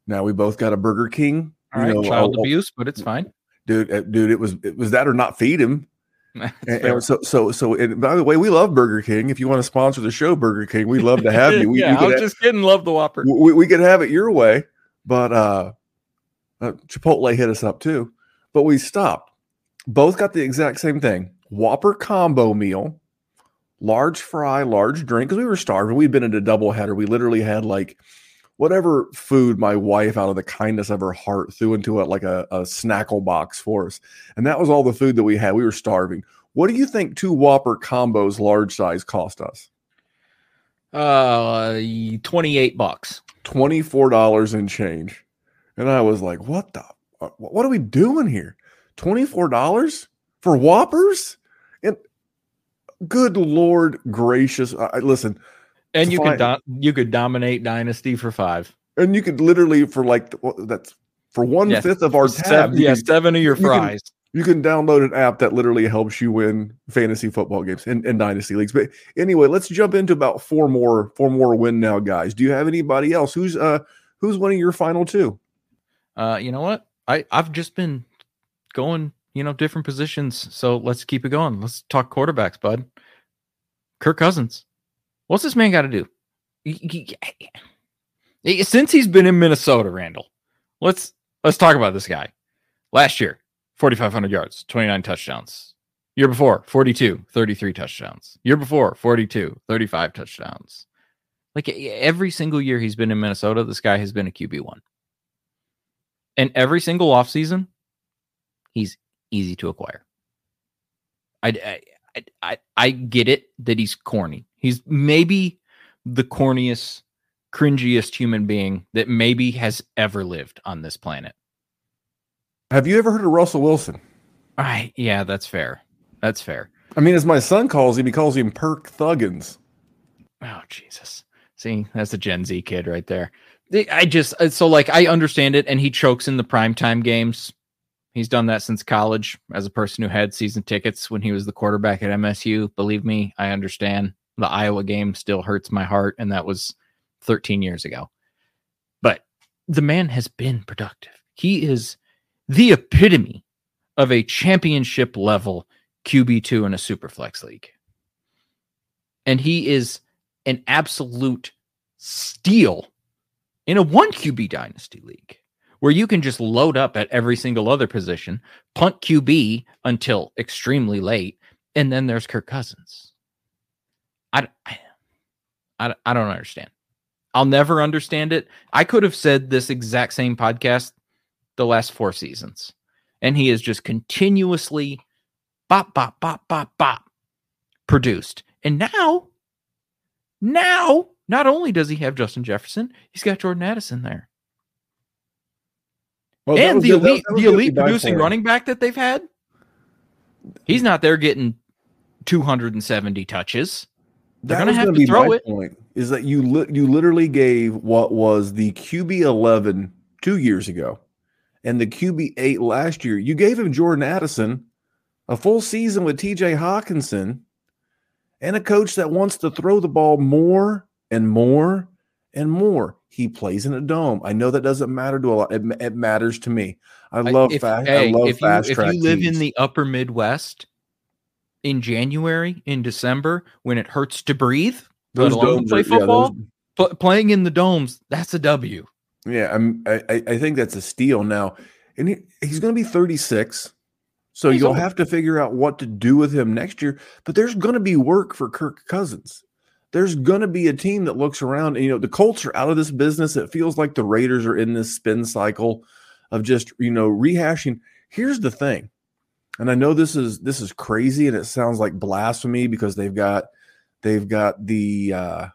Now we both got a Burger King. All right. know, Child I'll- abuse, but it's fine. dude. uh, Dude, it was it was that or not feed him. And, and so so so. And by the way, we love Burger King. If you want to sponsor the show, Burger King, we'd love to have you. We, yeah, we I could was ha- just kidding. Love the Whopper. we, we could have it your way, but uh, uh Chipotle hit us up too. But we stopped. Both got the exact same thing: Whopper combo meal, large fry, large drink. Because we were starving. We'd been in a double header. We literally had like whatever food my wife, out of the kindness of her heart, threw into it like a, a snackle box for us, and that was all the food that we had. We were starving. What do you think two Whopper combos, large size, cost us? Uh, 28 bucks. $24 and change. And I was like, what the, uh, what are we doing here? $24 for Whoppers? Good Lord gracious. I, listen, And you could do- you could dominate Dynasty for five. and you could literally for like, that's for one Yes. fifth of our Seven, tab, you, yeah, can, seven of your you can- fries. you can download an app that literally helps you win fantasy football games and, and dynasty leagues. But anyway, let's jump into about four more, four more win now, guys. Do you have anybody else who's, uh, who's winning your final two? Uh, you know what? I I've just been going, you know, different positions. So let's keep it going. Let's talk quarterbacks, bud. Kirk Cousins. What's this man got to do? Since he's been in Minnesota, Randall. Let's let's talk about this guy. Last year, 4500 yards, 29 touchdowns. Year before, 42, 33 touchdowns. Year before, 42, 35 touchdowns. Like every single year he's been in Minnesota, this guy has been a QB1. And every single offseason, he's easy to acquire. I, I, I, I, I get it that he's corny. He's maybe the corniest, cringiest human being that maybe has ever lived on this planet. Have you ever heard of Russell Wilson? I, yeah, that's fair. That's fair. I mean, as my son calls him, he calls him Perk Thuggins. Oh Jesus! See, that's a Gen Z kid right there. I just uh, so like I understand it, and he chokes in the primetime games. He's done that since college. As a person who had season tickets when he was the quarterback at MSU, believe me, I understand. The Iowa game still hurts my heart, and that was 13 years ago. But the man has been productive. He is the epitome of a championship level QB2 in a super flex league. And he is an absolute steal in a one QB dynasty league where you can just load up at every single other position, punt QB until extremely late, and then there's Kirk Cousins. I, I, I, don't understand. I'll never understand it. I could have said this exact same podcast the last four seasons, and he is just continuously bop, bop, bop, bop, bop produced. And now, now, not only does he have Justin Jefferson, he's got Jordan Addison there. Well, and was the good- that- elite, that was the elite producing running back that they've had. He's not there getting 270 touches. They're gonna have gonna be throw it. Point, is that you li- you literally gave what was the QB eleven two years ago, and the QB eight last year. You gave him Jordan Addison, a full season with T.J. Hockenson, and a coach that wants to throw the ball more and more and more. He plays in a dome. I know that doesn't matter to a lot. It, it matters to me. I love if, fast. hey, I love if you, fast if you live in the upper Midwest in January, in December, when it hurts to breathe, alone domes play are- yeah, football, those- pl- playing in the domes, that's a W. Yeah, I'm, I I I think that's a steal now, and he, he's going to be 36, so He's you'll old. have to figure out what to do with him next year. But there's going to be work for Kirk Cousins. There's going to be a team that looks around, and you know the Colts are out of this business. It feels like the Raiders are in this spin cycle of just you know rehashing. Here's the thing, and I know this is this is crazy, and it sounds like blasphemy because they've got they've got the uh,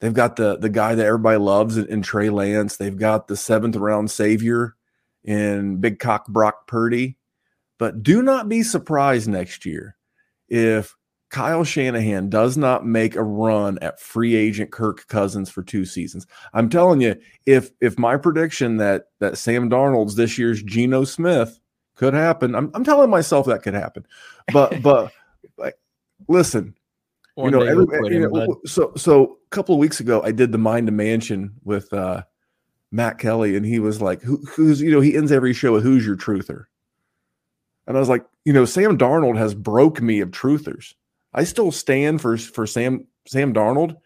They've got the the guy that everybody loves in, in Trey Lance. They've got the seventh round savior in Big Cock Brock Purdy. But do not be surprised next year if Kyle Shanahan does not make a run at free agent Kirk Cousins for two seasons. I'm telling you, if if my prediction that that Sam Darnold's this year's Geno Smith Could happen. I'm, I'm telling myself that could happen. But but, but listen, One you know, every, you know, so so a couple of weeks ago, I did the Mind a Mansion with uh, Matt Kelly, and he was like, Who, "Who's you know?" He ends every show with "Who's your truther?" And I was like, you know, Sam Darnold has broke me of truthers. I still stand for for Sam Sam Darnold,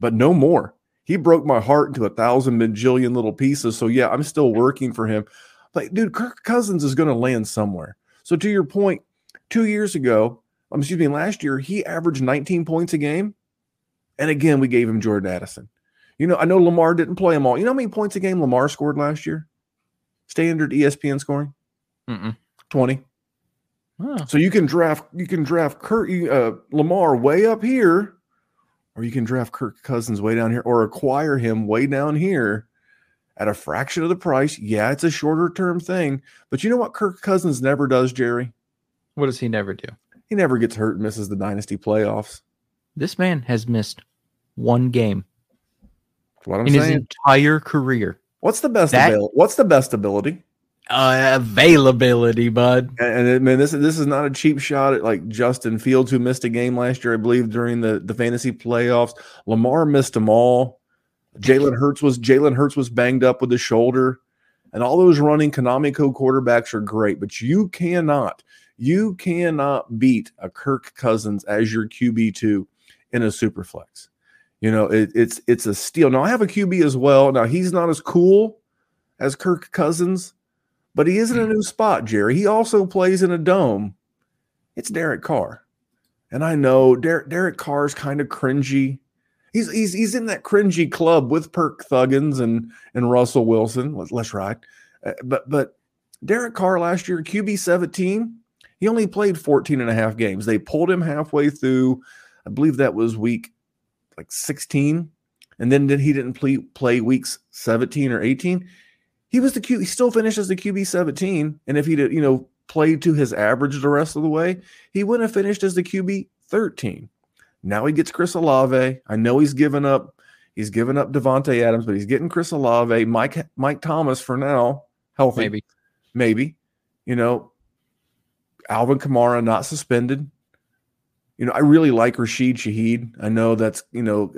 but no more. He broke my heart into a thousand bajillion little pieces. So yeah, I'm still working for him. But dude, Kirk Cousins is going to land somewhere. So to your point, two years ago, um, excuse me, last year he averaged 19 points a game, and again we gave him Jordan Addison. You know, I know Lamar didn't play them all. You know how many points a game Lamar scored last year? Standard ESPN scoring Mm-mm. 20. Oh, So you can draft you can draft Kurt uh, Lamar way up here, or you can draft Kirk Cousins way down here, or acquire him way down here at a fraction of the price. Yeah, it's a shorter term thing, but you know what Kirk Cousins never does, Jerry? what does he never do? He never gets hurt and misses the dynasty playoffs. This man has missed one game That's what I'm in his entire career. what's the best that- What's the best ability? Uh, availability, bud. And, and man, this this is not a cheap shot at like Justin Fields, who missed a game last year, I believe, during the the fantasy playoffs. Lamar missed them all. Jalen Hurts was Jalen Hurts was banged up with the shoulder, and all those running Konami code quarterbacks are great, but you cannot you cannot beat a Kirk Cousins as your QB two in a super flex. You know, it, it's it's a steal. Now I have a QB as well. Now he's not as cool as Kirk Cousins, but he is in a new spot, Jerry. He also plays in a dome. It's Derek Carr. And I know Derek, Derek Carr is kind of cringy. He's, he's he's in that cringy club with Perk Thuggins and and Russell Wilson. Let's, let's ride. Uh, but but Derek Carr last year, QB 17, he only played 14 and a half games. They pulled him halfway through. I believe that was week like 16. And then did he didn't play, play weeks 17 or 18 he was the Q. He still finished as the QB 17. And if he'd, you know, played to his average the rest of the way, he wouldn't have finished as the QB 13. Now he gets Chris Olave. I know he's given up. He's given up Davante Adams, but he's getting Chris Olave, Mike Mike Thomas for now, healthy, Maybe. maybe. You know, Alvin Kamara not suspended. You know, I really like Rashid Shaheed. I know that's you know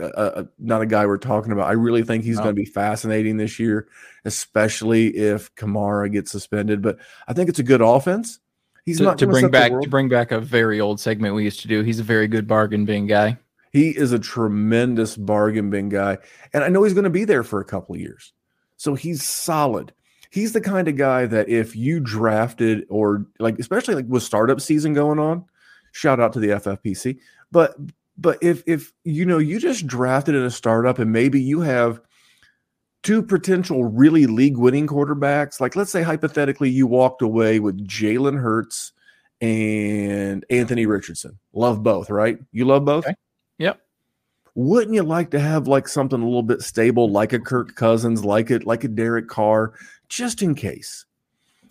not a guy we're talking about. I really think he's going to be fascinating this year, especially if Kamara gets suspended. But I think it's a good offense. He's to, not to bring back to bring back a very old segment we used to do. He's a very good bargain bin guy. He is a tremendous bargain bin guy, and I know he's going to be there for a couple of years. So he's solid. He's the kind of guy that if you drafted or like, especially like with startup season going on, shout out to the FFPC. But but if if you know you just drafted in a startup and maybe you have two potential really league winning quarterbacks, like let's say hypothetically you walked away with Jalen Hurts and Anthony Richardson. Love both, right? You love both? Okay. Yep. wouldn't you like to have like something a little bit stable like a Kirk Cousins, like it like a Derek Carr, just in case?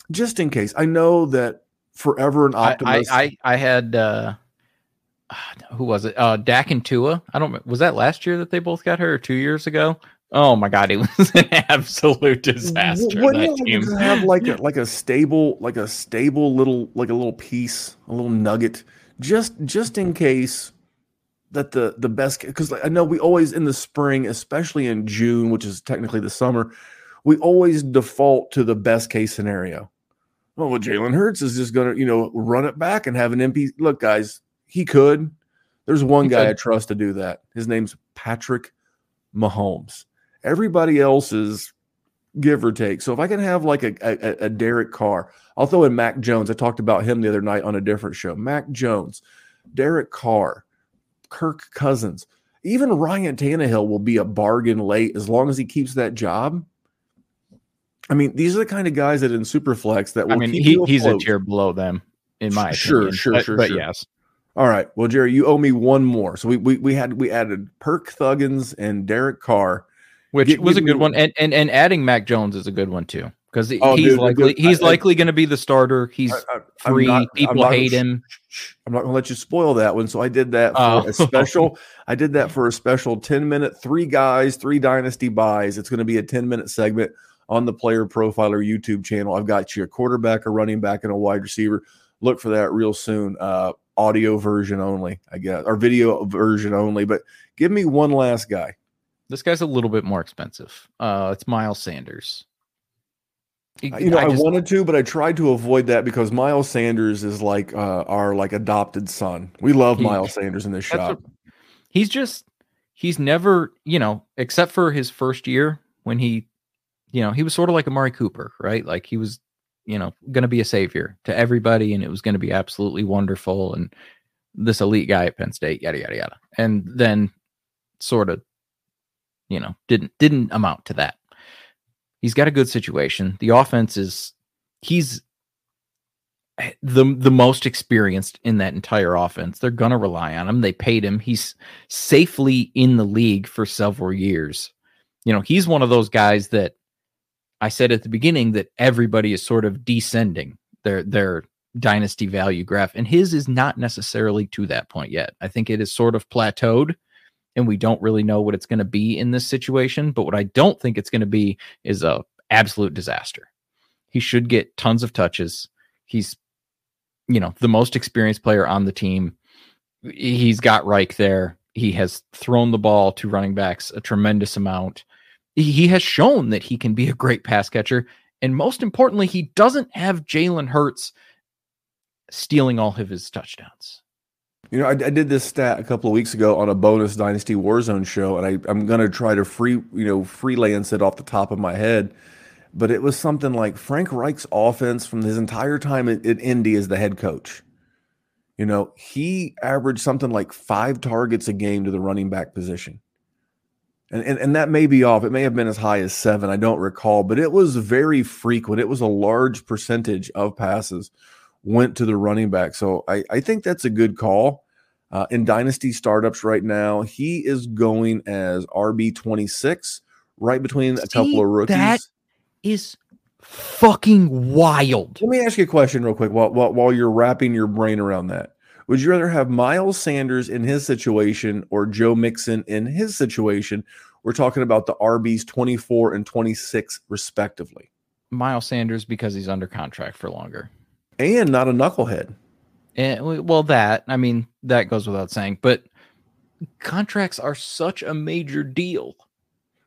Just in case. I know that forever an I, I, optimist. I I had uh who was it? Uh Dak and Tua. I don't was that last year that they both got hurt or two years ago? Oh my god, it was an absolute disaster. Wouldn't that team. have like a like a stable, like a stable little like a little piece, a little nugget, just just in case that the the best because I know we always in the spring, especially in June, which is technically the summer, we always default to the best case scenario. Oh, well, Jalen Hurts is just going to, you know, run it back and have an MP. Look, guys, he could. There's one He guy could. I trust to do that. His name's Patrick Mahomes. Everybody else is give or take. So if I can have like a, a, a Derek Carr, I'll throw in Mac Jones. I talked about him the other night on a different show. Mac Jones, Derek Carr, Kirk Cousins, even Ryan Tannehill will be a bargain late as long as he keeps that job. I mean, these are the kind of guys that in Superflex that will I mean, keep he, he's a tier below them, in my Sure, opinion. sure, but, sure, But sure. yes, All right. Well, Jerry, you owe me one more. So we we, we had we added Perk Thuggins and Derek Carr. which Give- was a good me- one, and and and adding Mac Jones is a good one too, because Oh, he's dude, likely dude, he's I- likely going to be the starter. He's I- I- free. not- People not- hate him. I'm not going to let you spoil that one. So I did that for Oh. a special. I did that for a special 10 minute, three guys, three dynasty buys. It's going to be a 10 minute segment on the Player Profiler YouTube channel. I've got you a quarterback, a running back, and a wide receiver. Look for that real soon. Uh, audio version only, I guess, or video version only. But give me one last guy. This guy's a little bit more expensive. Uh, it's Miles Sanders. You know, I, just- wanted to, but I tried to avoid that because Miles Sanders is like uh, our like adopted son. We love He- Miles Sanders in this shop. what- he's just he's never you know except for his first year when he you know he was sort of like Amari Cooper right like he was you know going to be a savior to everybody and it was going to be absolutely wonderful and this elite guy at Penn State yada yada yada and then sort of you know didn't didn't amount to that he's got a good situation the offense is he's eh, the the most experienced in that entire offense. They're gonna rely on him. They paid him. He's safely in the league for several years. You know, he's one of those guys that I said at the beginning that everybody is sort of descending their their dynasty value graph, and his is not necessarily to that point yet. I think it is sort of plateaued, and we don't really know what it's going to be in this situation. But what I don't think it's going to be is a absolute disaster. He should get tons of touches. He's you know, the most experienced player on the team. He's got Reich there. He has thrown the ball to running backs a tremendous amount. He has shown that he can be a great pass catcher. And most importantly, he doesn't have Jalen Hurts stealing all of his touchdowns. You know, I, I did this stat a couple of weeks ago on a bonus Dynasty Warzone show, and I, I'm going to try to free, you know, freelance it off the top of my head. But it was something like Frank Reich's offense from his entire time at, at Indy as the head coach. You know, he averaged something like five targets a game to the running back position. And, and, and that may be off. It may have been as high as seven. I don't recall, but it was very frequent. It was a large percentage of passes went to the running back. So I, I think that's a good call. Uh, in dynasty startups right now, he is going as RB twenty six, right between a couple of rookies. that- Is fucking wild. Let me ask you a question real quick while, while while you're wrapping your brain around that. Would you rather have Miles Sanders in his situation or Joe Mixon in his situation? We're talking about the RBs 24 and 26 respectively. Miles Sanders because he's under contract for longer. And not a knucklehead. Eh, and well, that I mean that goes without saying, but contracts are such a major deal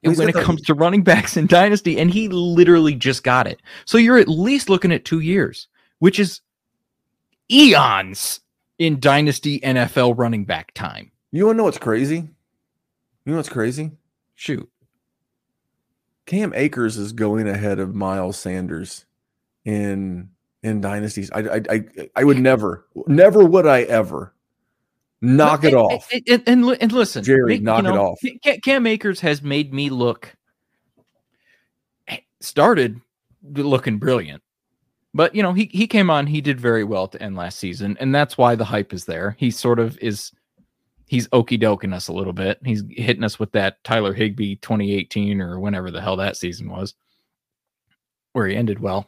Well, when it the- comes to running backs in dynasty, and he literally just got it. So you're at least looking at two years, which is eons in dynasty NFL running back time. You want to know what's crazy? You know what's crazy? Shoot, Cam Akers is going ahead of Miles Sanders in in dynasties. I I I, I would never, never would I ever knock it And- off. And, and, and, and listen, Jerry, Nick, knock it off. Cam Akers has made me look eh, started looking brilliant. But you know, he he came on, he did very well to end last season, and that's why the hype is there. He sort of is he's okey doking us a little bit. He's hitting us with that Tyler Higbee 2018 or whenever the hell that season was, where he ended well,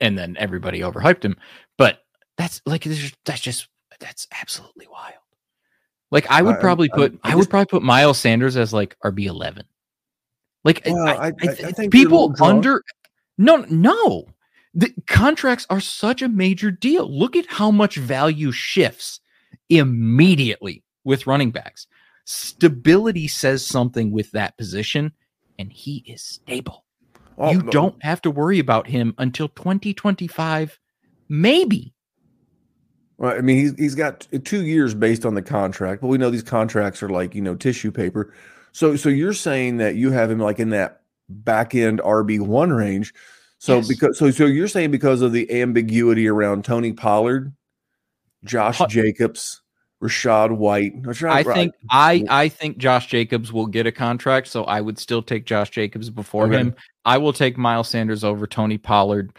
and then everybody overhyped him. But that's like this that's just that's absolutely wild. Like I would I- probably I- put I I, would just- probably put Miles Sanders as like RB 11. Like I- Well, I, I- I I- think you're a little people under no no the contracts are such a major deal. Look at how much value shifts immediately with running backs. Stability says something with that position, and he is stable. Oh, you no, don't have to worry about him until 2025, maybe. Well, I mean, he's he's got two years based on the contract, but we know these contracts are like you know tissue paper. So so you're saying that you have him like in that back end RB one range. So Yes. because so so you're saying because of the ambiguity around Tony Pollard, Josh Jacobs, Rachaad White. Rachaad, I right. think I I think Josh Jacobs will get a contract, so I would still take Josh Jacobs before Okay. him. I will take Miles Sanders over Tony Pollard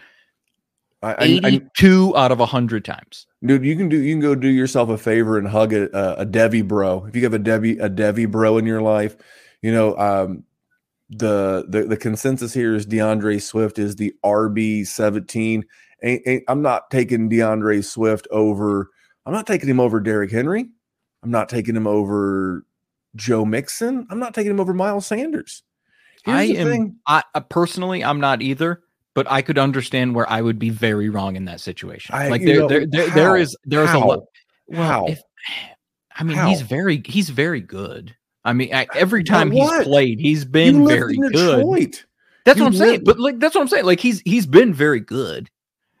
I, I, I, out of 100 times. dude, you can do you can go do yourself a favor and hug a a, a Debbie bro. If you have a Debbie a Debbie bro in your life, you know um, the the the consensus here is DeAndre Swift is the RB seventeen. I'm not taking DeAndre Swift over. I'm not taking him over Derrick Henry. I'm not taking him over Joe Mixon. I'm not taking him over Miles Sanders. Here's I am thing. I uh, personally I'm not either, but I could understand where I would be very wrong in that situation. I- like there, know, there, there, how? there is there's a lot. Well, How? if I mean he's very he's very good. I mean, I, every time he's played, he's been lived very good. That's You what I'm saying. But like that's what I'm saying. Like he's he's been very good.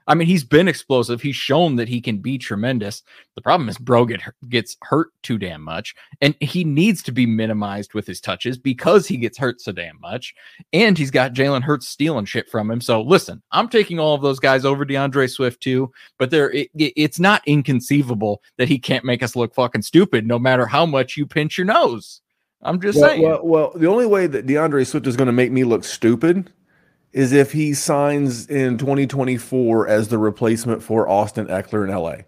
I mean, he's been explosive. He's shown that he can be tremendous. The problem is, bro get, gets hurt too damn much, and he needs to be minimized with his touches because he gets hurt so damn much. And he's got Jalen Hurts stealing shit from him. So listen, I'm taking all of those guys over DeAndre Swift too. But there, it, it- it's not inconceivable that he can't make us look fucking stupid, no matter how much you pinch your nose. I'm just Well, saying. well, well, the only way that DeAndre Swift is going to make me look stupid is if he signs in 2024 as the replacement for Austin Ekeler in LA.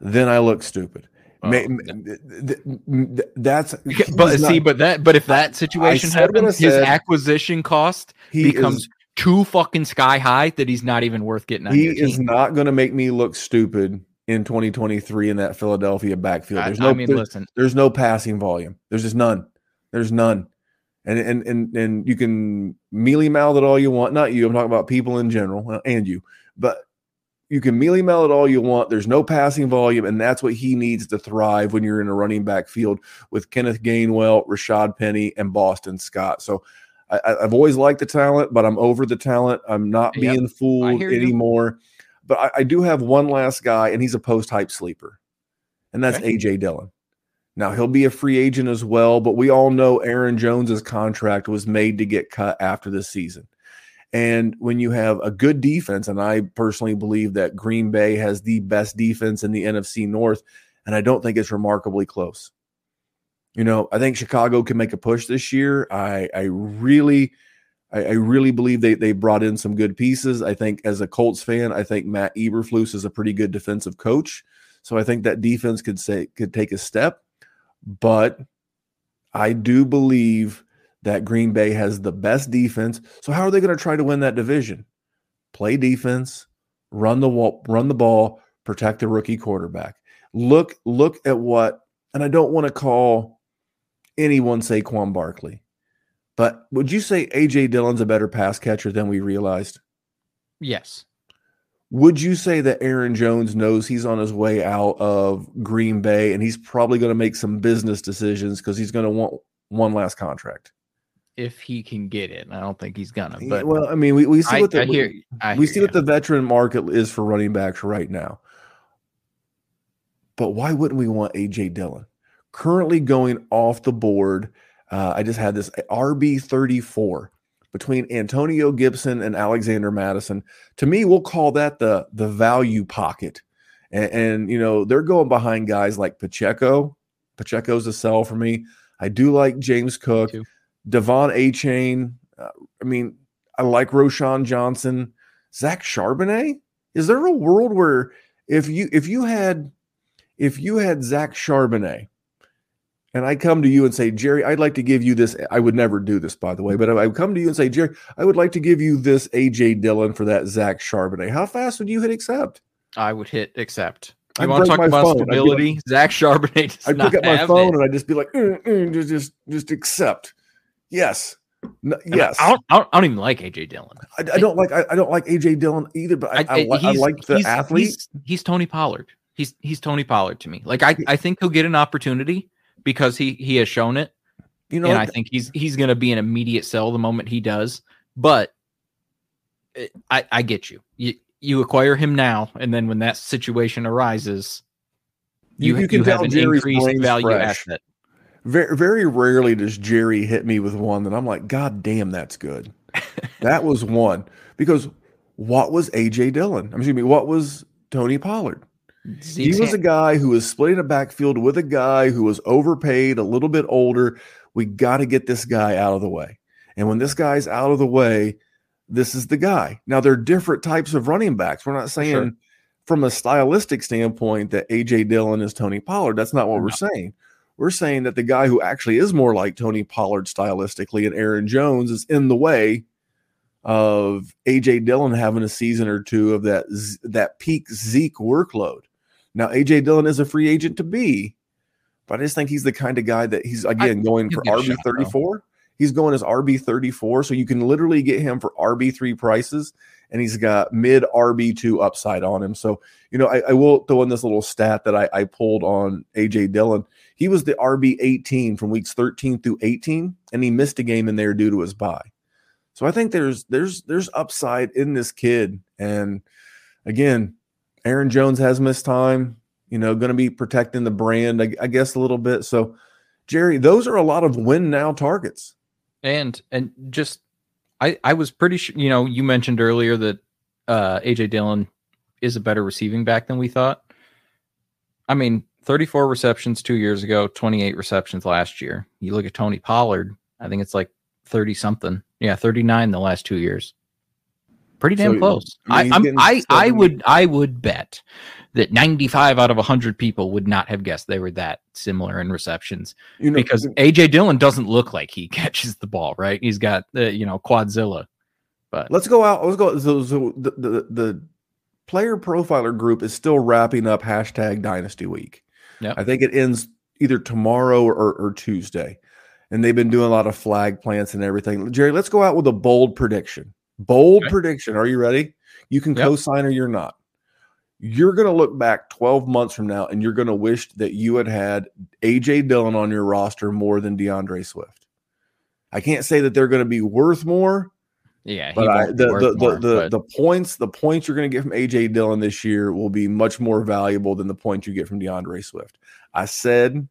Then I look stupid. Oh, Ma- ma- th- th- that's but see, not- but that, but if that situation I happens, his said. acquisition cost becomes is, too fucking sky high that he's not even worth getting he is not going to make me look stupid in 2023 in that Philadelphia backfield. I, There's I no mean, there's, listen, there's no passing volume. There's just none. There's none. And and and and you can mealy mouth it all you want. Not you. I'm talking about people in general uh, and you. But you can mealy mouth it all you want. There's no passing volume, and that's what he needs to thrive when you're in a running back field with Kenneth Gainwell, Rashad Penny, and Boston Scott. So I, I've always liked the talent, but I'm over the talent. I'm not Yep, being fooled anymore. But I, I do have one last guy, and he's a post hype sleeper, and that's Okay. AJ Dillon. Now he'll be a free agent as well, but we all know Aaron Jones's contract was made to get cut after the season. And when you have a good defense, and I personally believe that Green Bay has the best defense in the NFC North, and I don't think it's remarkably close. You know, I think Chicago can make a push this year. I I really I, I really believe they they brought in some good pieces. I think as a Colts fan, I think Matt Eberflus is a pretty good defensive coach. So I think that defense could say could take a step. But I do believe that Green Bay has the best defense. So how are they going to try to win that division? Play defense, run the wall, run the ball, protect the rookie quarterback. Look, look at what, and I don't want to call anyone Saquon Barkley, but would you say AJ Dillon's a better pass catcher than we realized? yes, Would you say that Aaron Jones knows he's on his way out of Green Bay and he's probably going to make some business decisions because he's going to want one last contract? if he can get it, I don't think he's gonna. But well, I mean, we, we see what the I hear, I we see ya. what the veteran market is for running backs right now. But why wouldn't we want AJ Dillon? Currently going off the board, uh, I just had this RB thirty four between Antonio Gibson and Alexander Mattison. To me, we'll call that the the value pocket. And, and you know they're going behind guys like Pacheco. Pacheco's a sell for me. I do like James Cook. De'Von Achane. Uh, I mean, I like Roschon Johnson. Zach Charbonnet? Is there a world where if you if you had if you had Zach Charbonnet and I come to you and say, Jerry, I'd like to give you this. I would never do this, by the way, but if I come to you and say, Jerry, I would like to give you this AJ Dillon for that Zach Charbonnet. How fast would you hit accept? I would hit accept. I'd You want to talk about phone. I'd like- stability? Zach Charbonnet I'd not pick up my phone it. and I'd just be like, "Mm, mm, just, just, just accept. Yes. No, yes. I don't, I don't. I don't even like AJ Dillon. I, I don't like I, I don't like AJ Dillon either, but I, I, I like the he's- athlete. He's, he's Tony Pollard. He's he's Tony Pollard to me. Like I, I think he'll get an opportunity because he he has shown it, you know, and? I think he's he's going to be an immediate sell the moment he does. But it- I I get you. You you acquire him now, and then when that situation arises, You- you you can you have tell an Jerry's increased value fresh. asset. very very rarely does Jerry hit me with one that I'm like, God damn, that's good. that was one because what was AJ Dillon? I'm excuse me, what was Tony Pollard? He was a guy who was splitting a backfield with a guy who was overpaid, a little bit older. We got to get this guy out of the way. And when this guy's out of the way, this is the guy. Now, there are different types of running backs. We're not saying Sure. from a stylistic standpoint that AJ Dillon is Tony Pollard. That's not what we're saying. We're saying that the guy who actually is more like Tony Pollard stylistically and Aaron Jones is in the way of AJ Dillon having a season or two of that that peak Zeke workload. Now AJ Dillon is a free agent to be, but I just think he's the kind of guy that he's again going for RB thirty four. He's going as RB 34. So you can literally get him for RB3 prices, and he's got mid RB2 upside on him. So, you know, I, I will throw in this little stat that I, I pulled on AJ Dillon. He was the RB 18 from weeks 13 through 18, and he missed a game in there due to his bye. So I think there's there's there's upside in this kid. And again, Aaron Jones has missed time, you know, going to be protecting the brand, I, I guess, a little bit. So, Jerry, those are a lot of win now targets. And and just I I was pretty sure you know you mentioned earlier that uh AJ Dillon is a better receiving back than we thought. I mean, 34 receptions 2 years ago, 28 receptions last year. You look at Tony Pollard, I think it's like 30 something. Yeah, 39 the last 2 years. Pretty damn So, uh, close. I I mean, he's I'm, I I would I would bet that 95 out of 100 people would not have guessed they were that similar in receptions You know, because AJ Dillon doesn't look like he catches the ball, right? He's got the you know quadzilla, but let's go out. Let's go. So, so the, the the player profiler group is still wrapping up hashtag Dynasty Week. Yep. I think it ends either tomorrow or, or Tuesday, and they've been doing a lot of flag plants and everything. Jerry, let's go out with a bold prediction. Bold Okay. prediction. Are you ready? You can Yep. co-sign or you're not. You're going to look back 12 months from now and you're going to wish that you had had AJ Dillon on your roster more than D'Andre Swift. I can't say that they're going to be worth more, yeah, but I, the, the, more, the, but the points the points you're going to get from AJ Dillon this year will be much more valuable than the points you get from D'Andre Swift. I said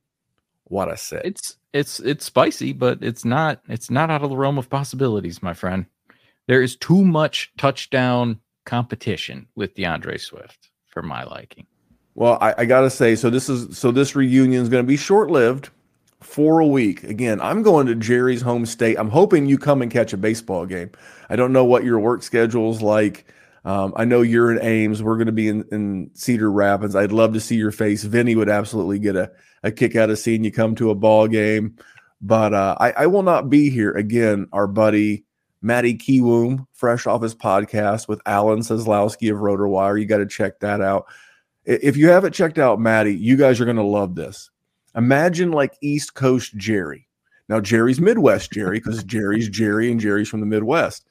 what I said. it's it's it's spicy, but it's not it's not out of the realm of possibilities, my friend. There is too much touchdown competition with D'Andre Swift for my liking. Well, I, I gotta say, so this is so this reunion is going to be short lived for a week. Again, I'm going to Jerry's home state. I'm hoping you come and catch a baseball game. I don't know what your work schedule's like. Um, I know you're in Ames. We're going to be in, in Cedar Rapids. I'd love to see your face. Vinny would absolutely get a, a kick out of seeing you come to a ball game. But uh, I, I will not be here again. Our buddy Matty Kiwoom, fresh off his podcast with Alan Seslowsky of RotoWire. You got to check that out. If you haven't checked out Matty, you guys are going to love this. Imagine like East Coast Jerry. Now Jerry's Midwest Jerry because Jerry's Jerry and Jerry's from the Midwest.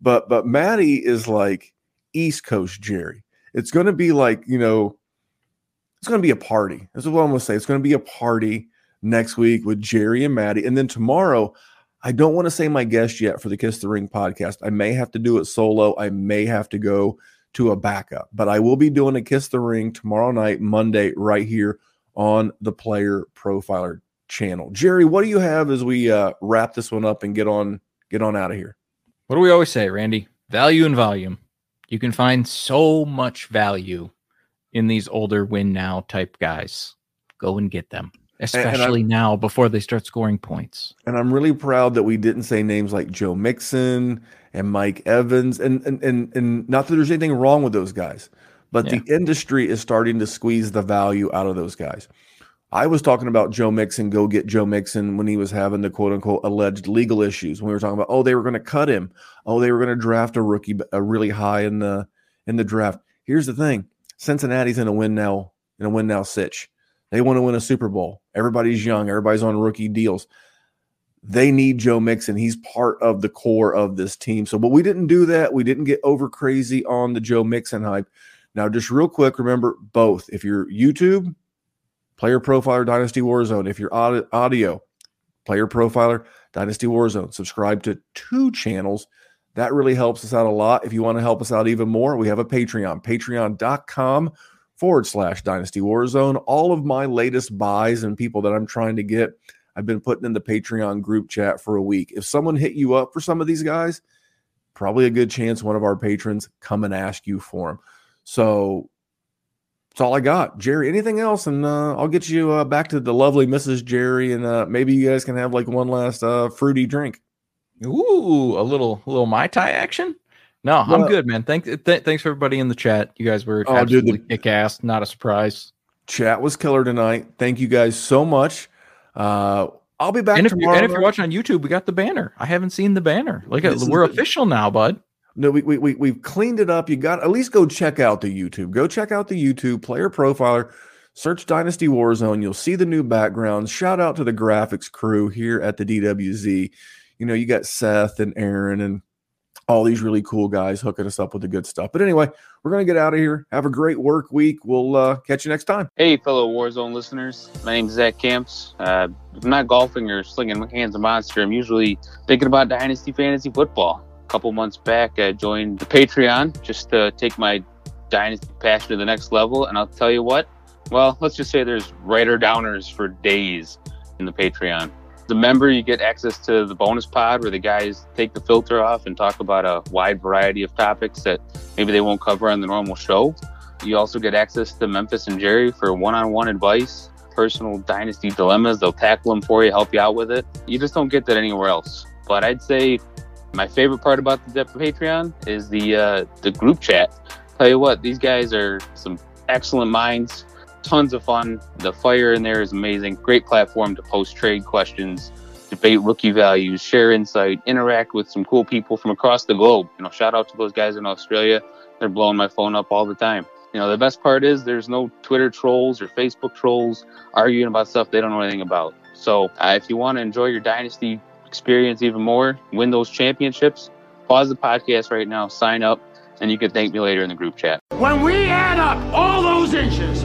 But but Matty is like East Coast Jerry. It's going to be like you know, it's going to be a party. This is what I'm going to say. It's going to be a party next week with Jerry and Matty, and then tomorrow. I don't want to say my guest yet for the Kiss the Ring podcast. I may have to do it solo. I may have to go to a backup, but I will be doing a Kiss the Ring tomorrow night, Monday, right here on the Player Profiler channel. Jerry, what do you have as we uh, wrap this one up and get on get on out of here? What do we always say, Randy? Value and volume. You can find so much value in these older win now type guys. Go and get them, and I'm- especially now before they start scoring points. And I'm really proud that we didn't say names like Joe Mixon and Mike Evans. And and and, and not that there's anything wrong with those guys, but the industry is starting to squeeze the value out of those guys. I was talking about Joe Mixon, go get Joe Mixon when he was having the quote unquote alleged legal issues. When we were talking about, oh, they were going to cut him. Oh, they were going to draft a rookie a really high in the in the draft. Here's the thing: Cincinnati's in a win now in a win now sitch. They want to win a Super Bowl. Everybody's young. Everybody's on rookie deals. They need Joe Mixon. He's part of the core of this team. So, but we didn't do that. We didn't get over crazy on the Joe Mixon hype. Now, just real quick, remember both. If you're YouTube, Player Profiler Dynasty Warzone. If you're audio, Player Profiler Dynasty Warzone. Subscribe to two channels. That really helps us out a lot. If you want to help us out even more, we have a Patreon, patreon.com forward slash Dynasty Warzone. All of my latest buys and people that I'm trying to get, I've been putting in the Patreon group chat for a week. If someone hit you up for some of these guys, probably a good chance one of our patrons come and ask you for them. So that's all I got. Jerry, anything else? And uh, I'll get you uh, back to the lovely Mrs. Jerry, and uh, maybe you guys can have like one last uh, fruity drink. Ooh, a little little mai tai action. No, I'm good, man. Thank, th- thanks for everybody in the chat. You guys were Oh, dude, absolutely the- kick ass. Not a surprise. Chat was killer tonight. Thank you guys so much. Uh, I'll be back And if, you're, tomorrow. and if you're watching on YouTube, we got the banner. I haven't seen the banner. Like This we're the- official now, bud. No, we, we, we, we've cleaned it up. You got at least go check out the YouTube. Go check out the YouTube player profiler. Search Dynasty Warzone. You'll see the new backgrounds. Shout out to the graphics crew here at the DWZ. you know, you got Seth and Aaron and all these really cool guys hooking us up with the good stuff. But anyway, we're going to get out of here. Have a great work week. We'll uh, catch you next time. Hey, fellow Warzone listeners. My name is Zach Camps. Uh, I'm not golfing or slinging my hands of monster. I'm usually thinking about Dynasty Fantasy Football. A couple months back, I joined the Patreon just to take my Dynasty passion to the next level. And I'll tell you what, well, let's just say there's writer downers for days in the Patreon. The member, you get access to the bonus pod where the guys take the filter off and talk about a wide variety of topics that maybe they won't cover on the normal show. You also get access to Memphis and Jerry for one on one advice, personal dynasty dilemmas. They'll tackle them for you, help you out with it. You just don't get that anywhere else. But I'd say my favorite part about the Patreon is the uh, the group chat. Tell you what, these guys are some excellent minds tons of fun. The fire in there is amazing. Great platform to post trade questions, debate rookie values, share insight, interact with some cool people from across the globe. You know, shout out to those guys in Australia. They're blowing my phone up all the time. You know, the best part is there's no Twitter trolls or Facebook trolls arguing about stuff they don't know anything about. So uh, if you want to enjoy your dynasty experience even more, win those championships, pause the podcast right now, sign up, and you can thank me later in the group chat. When we add up all those inches,